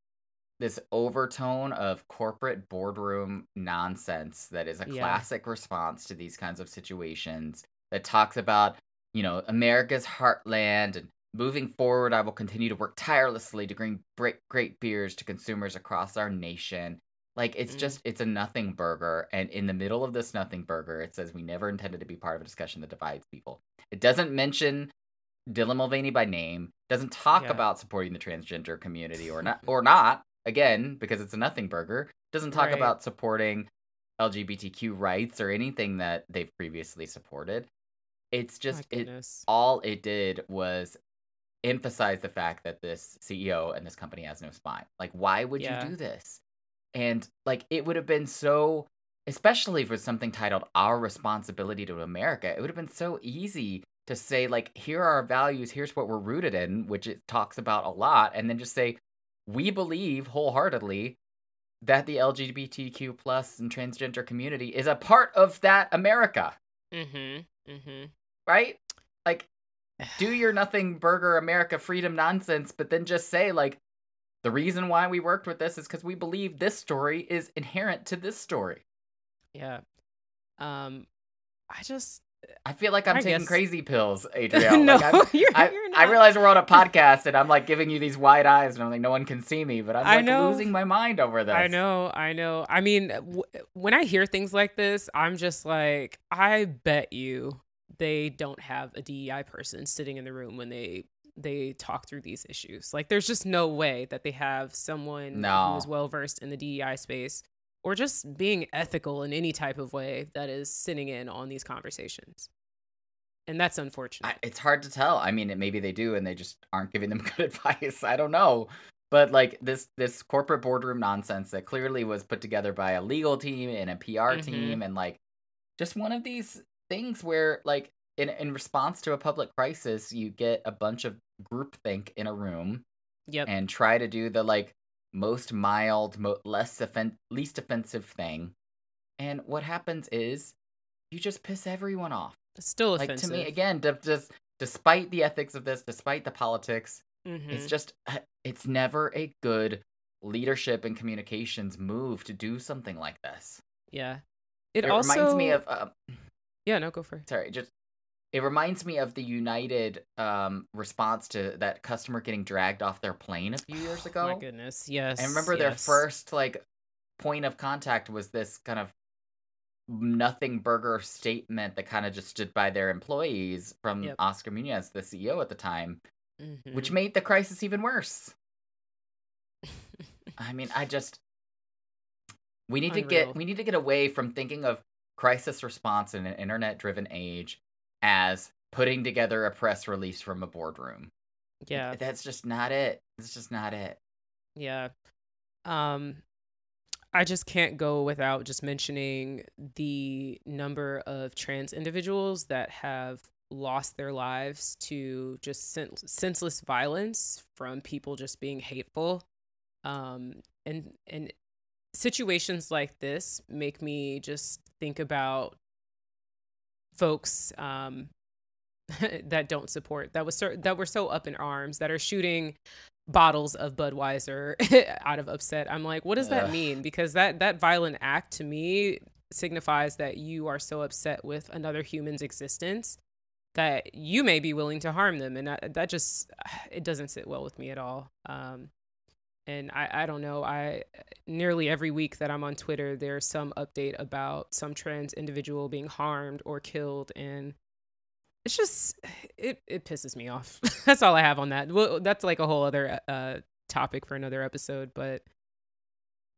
Speaker 1: this overtone of corporate boardroom nonsense that is a
Speaker 2: Yeah.
Speaker 1: classic response to these kinds of situations that talks about you know America's heartland and moving forward I will continue to work tirelessly to bring great great beers to consumers across our nation like it's
Speaker 2: Mm.
Speaker 1: just it's a nothing burger, and in the middle of this nothing burger, it says we never intended to be part of a discussion that divides people. It doesn't mention Dylan Mulvaney by name. Doesn't talk
Speaker 2: Yeah.
Speaker 1: about supporting the transgender community or not (laughs) or not again because it's a nothing burger. Doesn't talk
Speaker 2: Right.
Speaker 1: about supporting LGBTQ rights or anything that they've previously supported. It's just it all it did was emphasize the fact that this CEO and this company has no spine. Like, why would
Speaker 2: Yeah.
Speaker 1: you do this? And like, it would have been so, especially for something titled "Our Responsibility to America," it would have been so easy to say like, "Here are our values. Here's what we're rooted in," which it talks about a lot, and then just say, "We believe wholeheartedly." That the LGBTQ plus and transgender community is a part of that America,
Speaker 2: Mm-hmm. Mm-hmm.
Speaker 1: right? Like, (sighs) do your nothing burger America freedom nonsense, but then just say like the reason why we worked with this is because we believe this story is inherent to this story.
Speaker 2: Yeah. Um, I just
Speaker 1: I feel like I'm
Speaker 2: I
Speaker 1: taking
Speaker 2: guess-
Speaker 1: crazy pills, (laughs) Adriele.
Speaker 2: no,
Speaker 1: like, I'm, (laughs)
Speaker 2: you're,
Speaker 1: I,
Speaker 2: you're
Speaker 1: I realize we're on a (laughs) podcast and I'm like giving you these wide eyes and I'm like no one can see me, but I'm
Speaker 2: I
Speaker 1: like
Speaker 2: know.
Speaker 1: losing my mind over this.
Speaker 2: I know, I know. I mean, w- when I hear things like this, I'm just like, I bet you they don't have a DEI person sitting in the room when they they talk through these issues. Like, there's just no way that they have someone
Speaker 1: No.
Speaker 2: who is well versed in the DEI space or just being ethical in any type of way that is sitting in on these conversations. And that's unfortunate.
Speaker 1: I, it's hard to tell. I mean, maybe they do, and they just aren't giving them (laughs) good advice. I don't know, but like this this corporate boardroom nonsense that clearly was put together by a legal team and a PR
Speaker 2: Mhm.
Speaker 1: team, and like just one of these things where like in in response to a public crisis, you get a bunch of groupthink in a room
Speaker 2: yep.
Speaker 1: and try to do the like most mild, mo- less offen- least offensive thing, and what happens is you just piss everyone off
Speaker 2: It's still
Speaker 1: like
Speaker 2: offensive.
Speaker 1: to me again d- just despite the ethics of this despite the politics
Speaker 2: Mhm.
Speaker 1: it's just uh, it's never a good leadership and communications move to do something like this
Speaker 2: yeah. It,
Speaker 1: it
Speaker 2: also
Speaker 1: reminds me of uh,
Speaker 2: Yeah, no, go for it.
Speaker 1: sorry just it reminds me of the united um response to that customer getting dragged off their plane a few years (sighs) ago
Speaker 2: My goodness. Yes.
Speaker 1: I remember their first like point of contact was this kind of nothing burger statement that kind of just stood by their employees from
Speaker 2: Yep.
Speaker 1: Oscar Munoz, the CEO at the time, which
Speaker 2: Mhm.
Speaker 1: made the crisis even worse. (laughs) I mean, I just we need to get we need to get away from thinking of crisis response in an internet driven age as putting together a press release from a boardroom.
Speaker 2: yeah.
Speaker 1: That's just not it. It's just not it.
Speaker 2: Yeah. Um I just can't go without just mentioning the number of trans individuals that have lost their lives to just sen- senseless violence from people just being hateful. Um and and situations like this make me just think about folks um, (laughs) that don't support that was so, that were so up in arms that are shooting bottles of Budweiser (laughs) out of upset. I'm like, what does that mean? Because that that violent act to me signifies that you are so upset with another human's existence that you may be willing to harm them and that, that just (sighs) it doesn't sit well with me at all um, and I, I don't know i nearly every week that i'm on twitter there's some update about some trans individual being harmed or killed and it's just it, it pisses me off. (laughs) That's all i have on that. Well that's like a whole other uh, topic for another episode but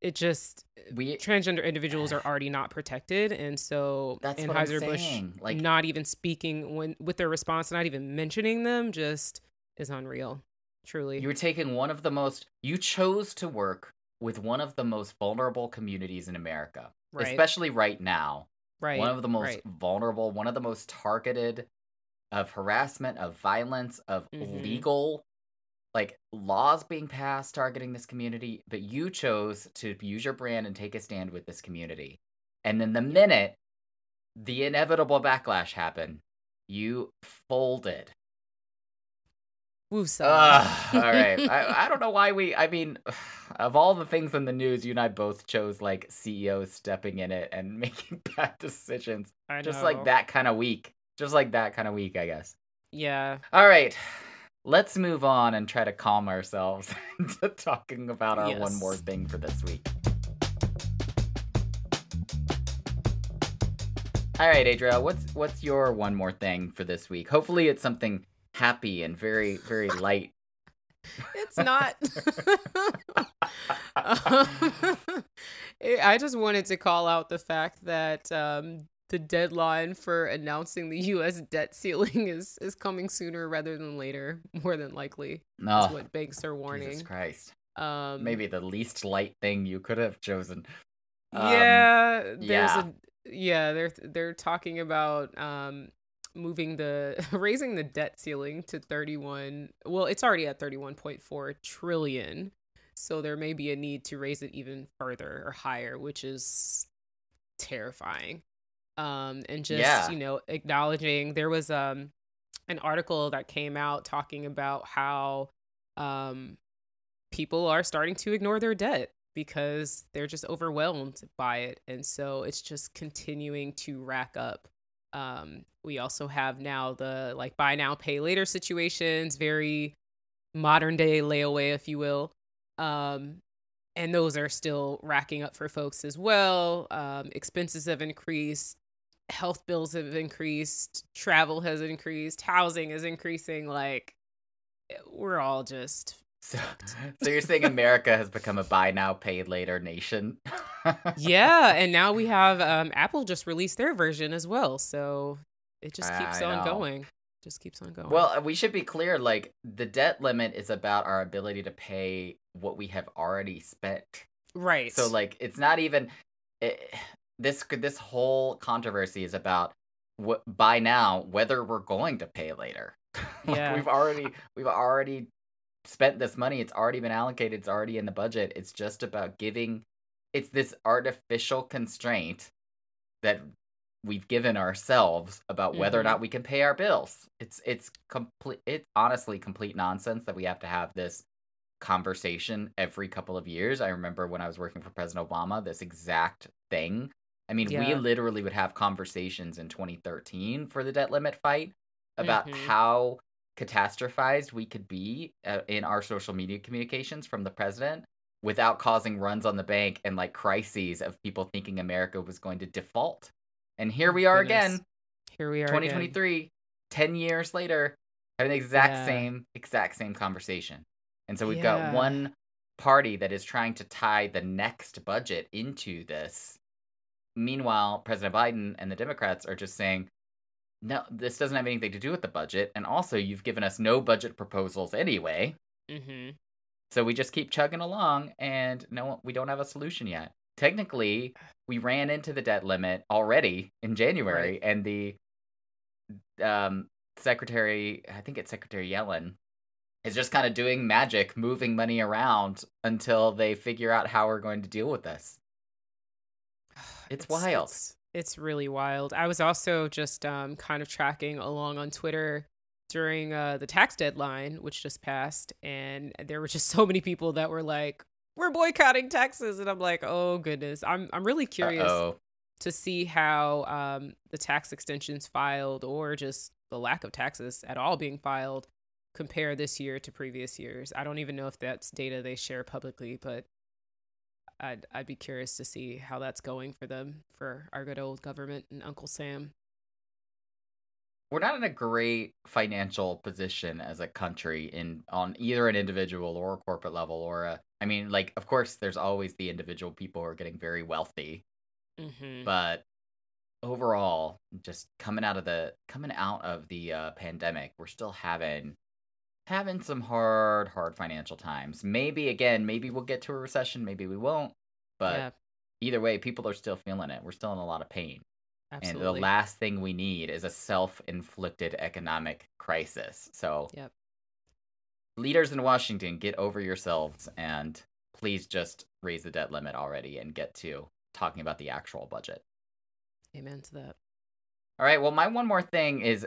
Speaker 2: it just we transgender individuals are (sighs) already not protected and so
Speaker 1: that's
Speaker 2: Anheuser-Busch
Speaker 1: like
Speaker 2: not even speaking when with their response not even mentioning them just is unreal truly
Speaker 1: you were taking one of the most you chose to work with one of the most vulnerable communities in America right. especially right now
Speaker 2: right
Speaker 1: one of the most
Speaker 2: right.
Speaker 1: vulnerable one of the most targeted of harassment of violence of mm-hmm. legal like laws being passed targeting this community, but you chose to use your brand and take a stand with this community. And then the minute the inevitable backlash happened, you folded.
Speaker 2: Woosah.
Speaker 1: Uh, all right. (laughs) I, I don't know why we, I mean, (sighs) of all the things in the news, you and I both chose like CEOs stepping in it and (laughs) making bad decisions. I Just like that kind of week. Just like that kind of week, I guess.
Speaker 2: Yeah.
Speaker 1: All right let's move on and try to calm ourselves (laughs) into talking about our yes. one more thing for this week. All right, Adriele, what's what's your one more thing for this week? Hopefully, it's something happy and very very light.
Speaker 2: it's not. um, (laughs) I just wanted to call out the fact that um, the deadline for announcing the U.S. debt ceiling (laughs) is is coming sooner rather than later, more than likely.
Speaker 1: No,
Speaker 2: is what banks are warning.
Speaker 1: Jesus Christ.
Speaker 2: Um,
Speaker 1: Maybe the least light thing you could have chosen.
Speaker 2: Um, yeah, there's yeah. a yeah. They're they're talking about um moving the (laughs) raising the debt ceiling to 31 well it's already at 31.4 trillion. So there may be a need to raise it even further or higher which is terrifying. Um, and just yeah. you know acknowledging there was um, an article that came out talking about how um, people are starting to ignore their debt because they're just overwhelmed by it. And so it's just continuing to rack up um, we also have now the like buy now pay later situations very modern day layaway if you will um, and those are still racking up for folks as well um, expenses have increased health bills have increased, travel has increased, housing is increasing. Like, we're all just.
Speaker 1: So, so you're saying America has become a buy now, pay later nation?
Speaker 2: yeah, (laughs) and now we have um, Apple just released their version as well, so it just keeps I on know. going. Just keeps on going.
Speaker 1: Well, we should be clear. Like the debt limit is about our ability to pay what we have already spent.
Speaker 2: Right.
Speaker 1: So like, it's not even. It, this this whole controversy is about what by now whether we're going to pay later. (laughs) like
Speaker 2: yeah.
Speaker 1: we've already we've already spent this money. It's already been allocated. It's already in the budget. It's just about giving. It's this artificial constraint that we've given ourselves about whether mm-hmm. or not we can pay our bills. It's it's complete. It's honestly complete nonsense that we have to have this conversation every couple of years. I remember when I was working for President Obama, this exact thing I mean, yeah. we literally would have conversations in 2013 for the debt limit fight about mm-hmm. how catastrophized we could be uh, in our social media communications from the president without causing runs on the bank and like crises of people thinking America was going to default. And here we are Goodness. again.
Speaker 2: Here we are
Speaker 1: 2023,
Speaker 2: again.
Speaker 1: 10 years later, having the exact yeah. same exact same conversation. And so we've yeah. got one party that is trying to tie the next budget into this Meanwhile, President Biden and the Democrats are just saying, no, this doesn't have anything to do with the budget. And also, you've given us no budget proposals anyway.
Speaker 2: Mm-hmm.
Speaker 1: So we just keep chugging along, and no, we don't have a solution yet. Technically, we ran into the debt limit already in January, right. and the um, secretary, I think it's Secretary Yellen, is just kind of doing magic, moving money around until they figure out how we're going to deal with this. (sighs) It's, it's wild.
Speaker 2: It's, it's really wild. I was also just um, kind of tracking along on Twitter during uh, the tax deadline, which just passed, and there were (laughs) just so many people that were like, "We're boycotting taxes," and I'm like, "Oh goodness!" I'm I'm really curious Uh-oh. to see how um, the tax extensions filed, or just the lack of taxes at all being filed, compare this year to previous years. I don't even know if that's data they share publicly, but I'd I'd be curious to see how that's going for them for our good old government and Uncle Sam.
Speaker 1: We're not in a great financial position as a country in on either an individual or a corporate level or a I mean like of course there's always the individual people who are getting very wealthy. Mm-hmm. But overall just coming out of the coming out of the uh, pandemic we're still having having some hard, hard financial times. Maybe again, maybe we'll get to a recession, maybe we won't. But yeah. either way, people are still feeling it. We're still in a lot of pain. Absolutely. And the last thing we need is a self-inflicted economic crisis. So, yep. leaders in Washington, get over yourselves and please just raise the debt limit already and get to talking about the actual budget.
Speaker 2: Amen to that.
Speaker 1: All right. Well, my one more thing is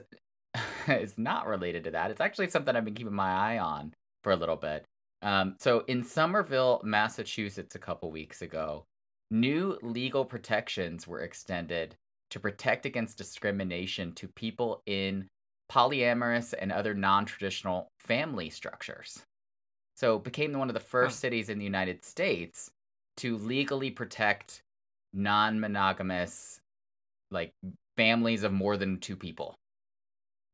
Speaker 1: (laughs) is not related to that. It's actually something I've been keeping my eye on for a little bit. Um, so in Somerville, Massachusetts, a couple weeks ago, new legal protections were extended to protect against discrimination to people in polyamorous and other non-traditional family structures. So it became one of the first cities in the United States to legally protect non-monogamous like families of more than two people.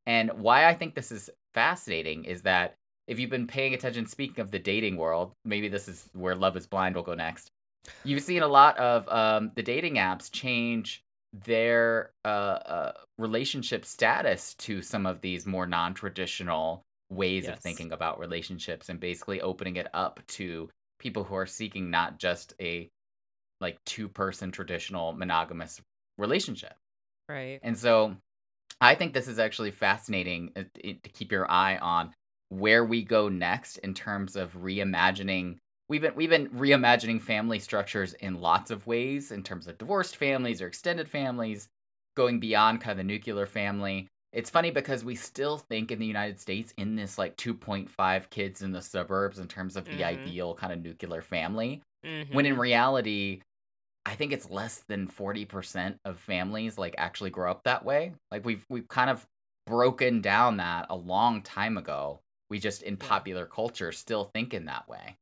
Speaker 1: And why I think this is fascinating is that if you've been paying attention, speaking of the dating world, maybe this is where Love is Blind will go next. You've seen a lot of um, the dating apps change their uh, uh, relationship status to some of these more non traditional ways yes. of thinking about relationships and basically opening it up to people who are seeking not just a like two person traditional monogamous relationship.
Speaker 2: Right.
Speaker 1: And so I think this is actually fascinating uh, to keep your eye on where we go next in terms of reimagining we've been we've been reimagining family structures in lots of ways in terms of divorced families or extended families going beyond kind of the nuclear family it's funny because we still think in the united states in this like 2.5 kids in the suburbs in terms of the mm-hmm. ideal kind of nuclear family mm-hmm. when in mm-hmm. reality I think it's less than 40% of families like actually grow up that way. Like we've we've kind of broken down that a long time ago. We just in popular culture still think in that way.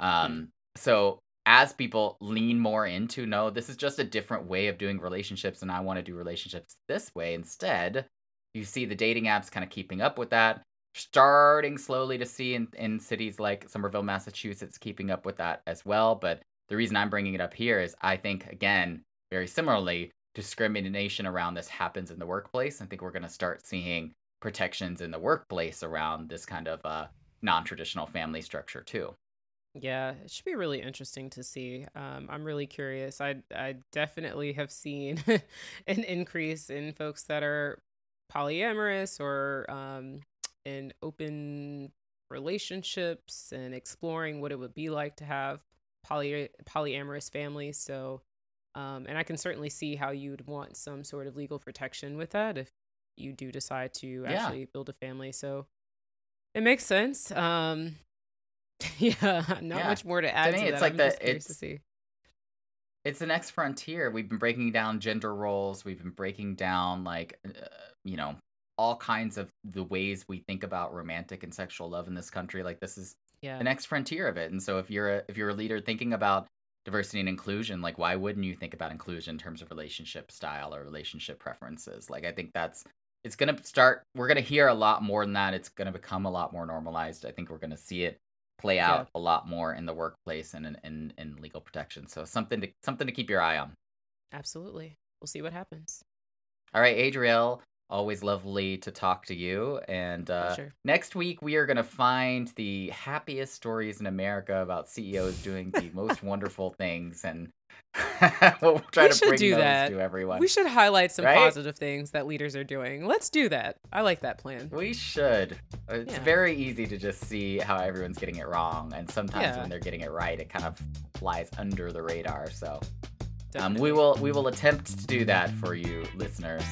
Speaker 1: Um mm-hmm. so as people lean more into no, this is just a different way of doing relationships and I want to do relationships this way instead, you see the dating apps kind of keeping up with that starting slowly to see in, in cities like Somerville, Massachusetts, keeping up with that as well. But the reason I'm bringing it up here is I think, again, very similarly, discrimination around this happens in the workplace. I think we're going to start seeing protections in the workplace around this kind of uh, non traditional family structure, too.
Speaker 2: Yeah, it should be really interesting to see. Um, I'm really curious. I I definitely have seen (laughs) an increase in folks that are polyamorous or um, in open relationships and exploring what it would be like to have poly polyamorous families. So, um, and I can certainly see how you'd want some sort of legal protection with that if you do decide to actually yeah. build a family. So it makes sense. Um, (laughs) yeah, not yeah. much more to add to, me, to
Speaker 1: it's that. Like I'm the, it's, to see. It's the next frontier. We've been breaking down gender roles. We've been breaking down like, uh, you know, all kinds of the ways we think about romantic and sexual love in this country. Like this is yeah. the next frontier of it. And so if you're a if you're a leader thinking about diversity and inclusion, like why wouldn't you think about inclusion in terms of relationship style or relationship preferences? Like I think that's it's going to start we're going to hear a lot more than that. It's going to become a lot more normalized. I think we're going to see it play out yeah. a lot more in the workplace and in, in, in legal protection. So something to something to keep your eye on.
Speaker 2: Absolutely. We'll see what happens.
Speaker 1: All right, Adriele, Always lovely to talk to you. And uh, sure. next week, we are going to find the happiest stories in America about CEOs doing the most (laughs) wonderful things. And (laughs) we'll try we to bring do those that. to everyone.
Speaker 2: We should highlight some right? positive things that leaders are doing. Let's do that. I like that plan.
Speaker 1: We should. It's yeah. very easy to just see how everyone's getting it wrong. And sometimes yeah. when they're getting it right, it kind of flies under the radar. So Um, we will we will attempt to do that for you listeners.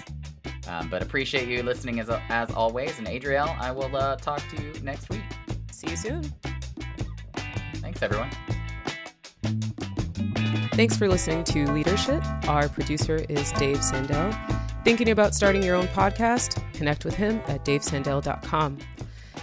Speaker 1: Um, but appreciate you listening as as always. And Adriele, I will uh, talk to you next week.
Speaker 2: See you soon.
Speaker 1: Thanks, everyone.
Speaker 2: Thanks for listening to Leadership. Our producer is Dave Sandell. Thinking about starting your own podcast? Connect with him at davesandell.com.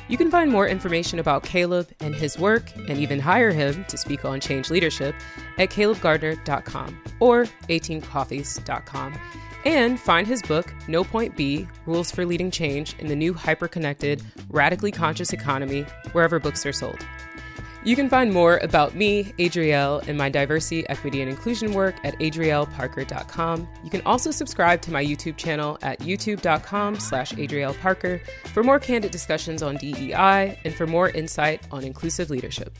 Speaker 2: You can find more information about Caleb and his work, and even hire him to speak on change leadership at calebgardner.com or 18coffees.com. And find his book, No Point B Rules for Leading Change in the New Hyperconnected, Radically Conscious Economy, wherever books are sold. You can find more about me, Adriele, and my diversity, equity, and inclusion work at adrieleparker.com. You can also subscribe to my YouTube channel at youtube.com slash adrielleparker for more candid discussions on DEI and for more insight on inclusive leadership.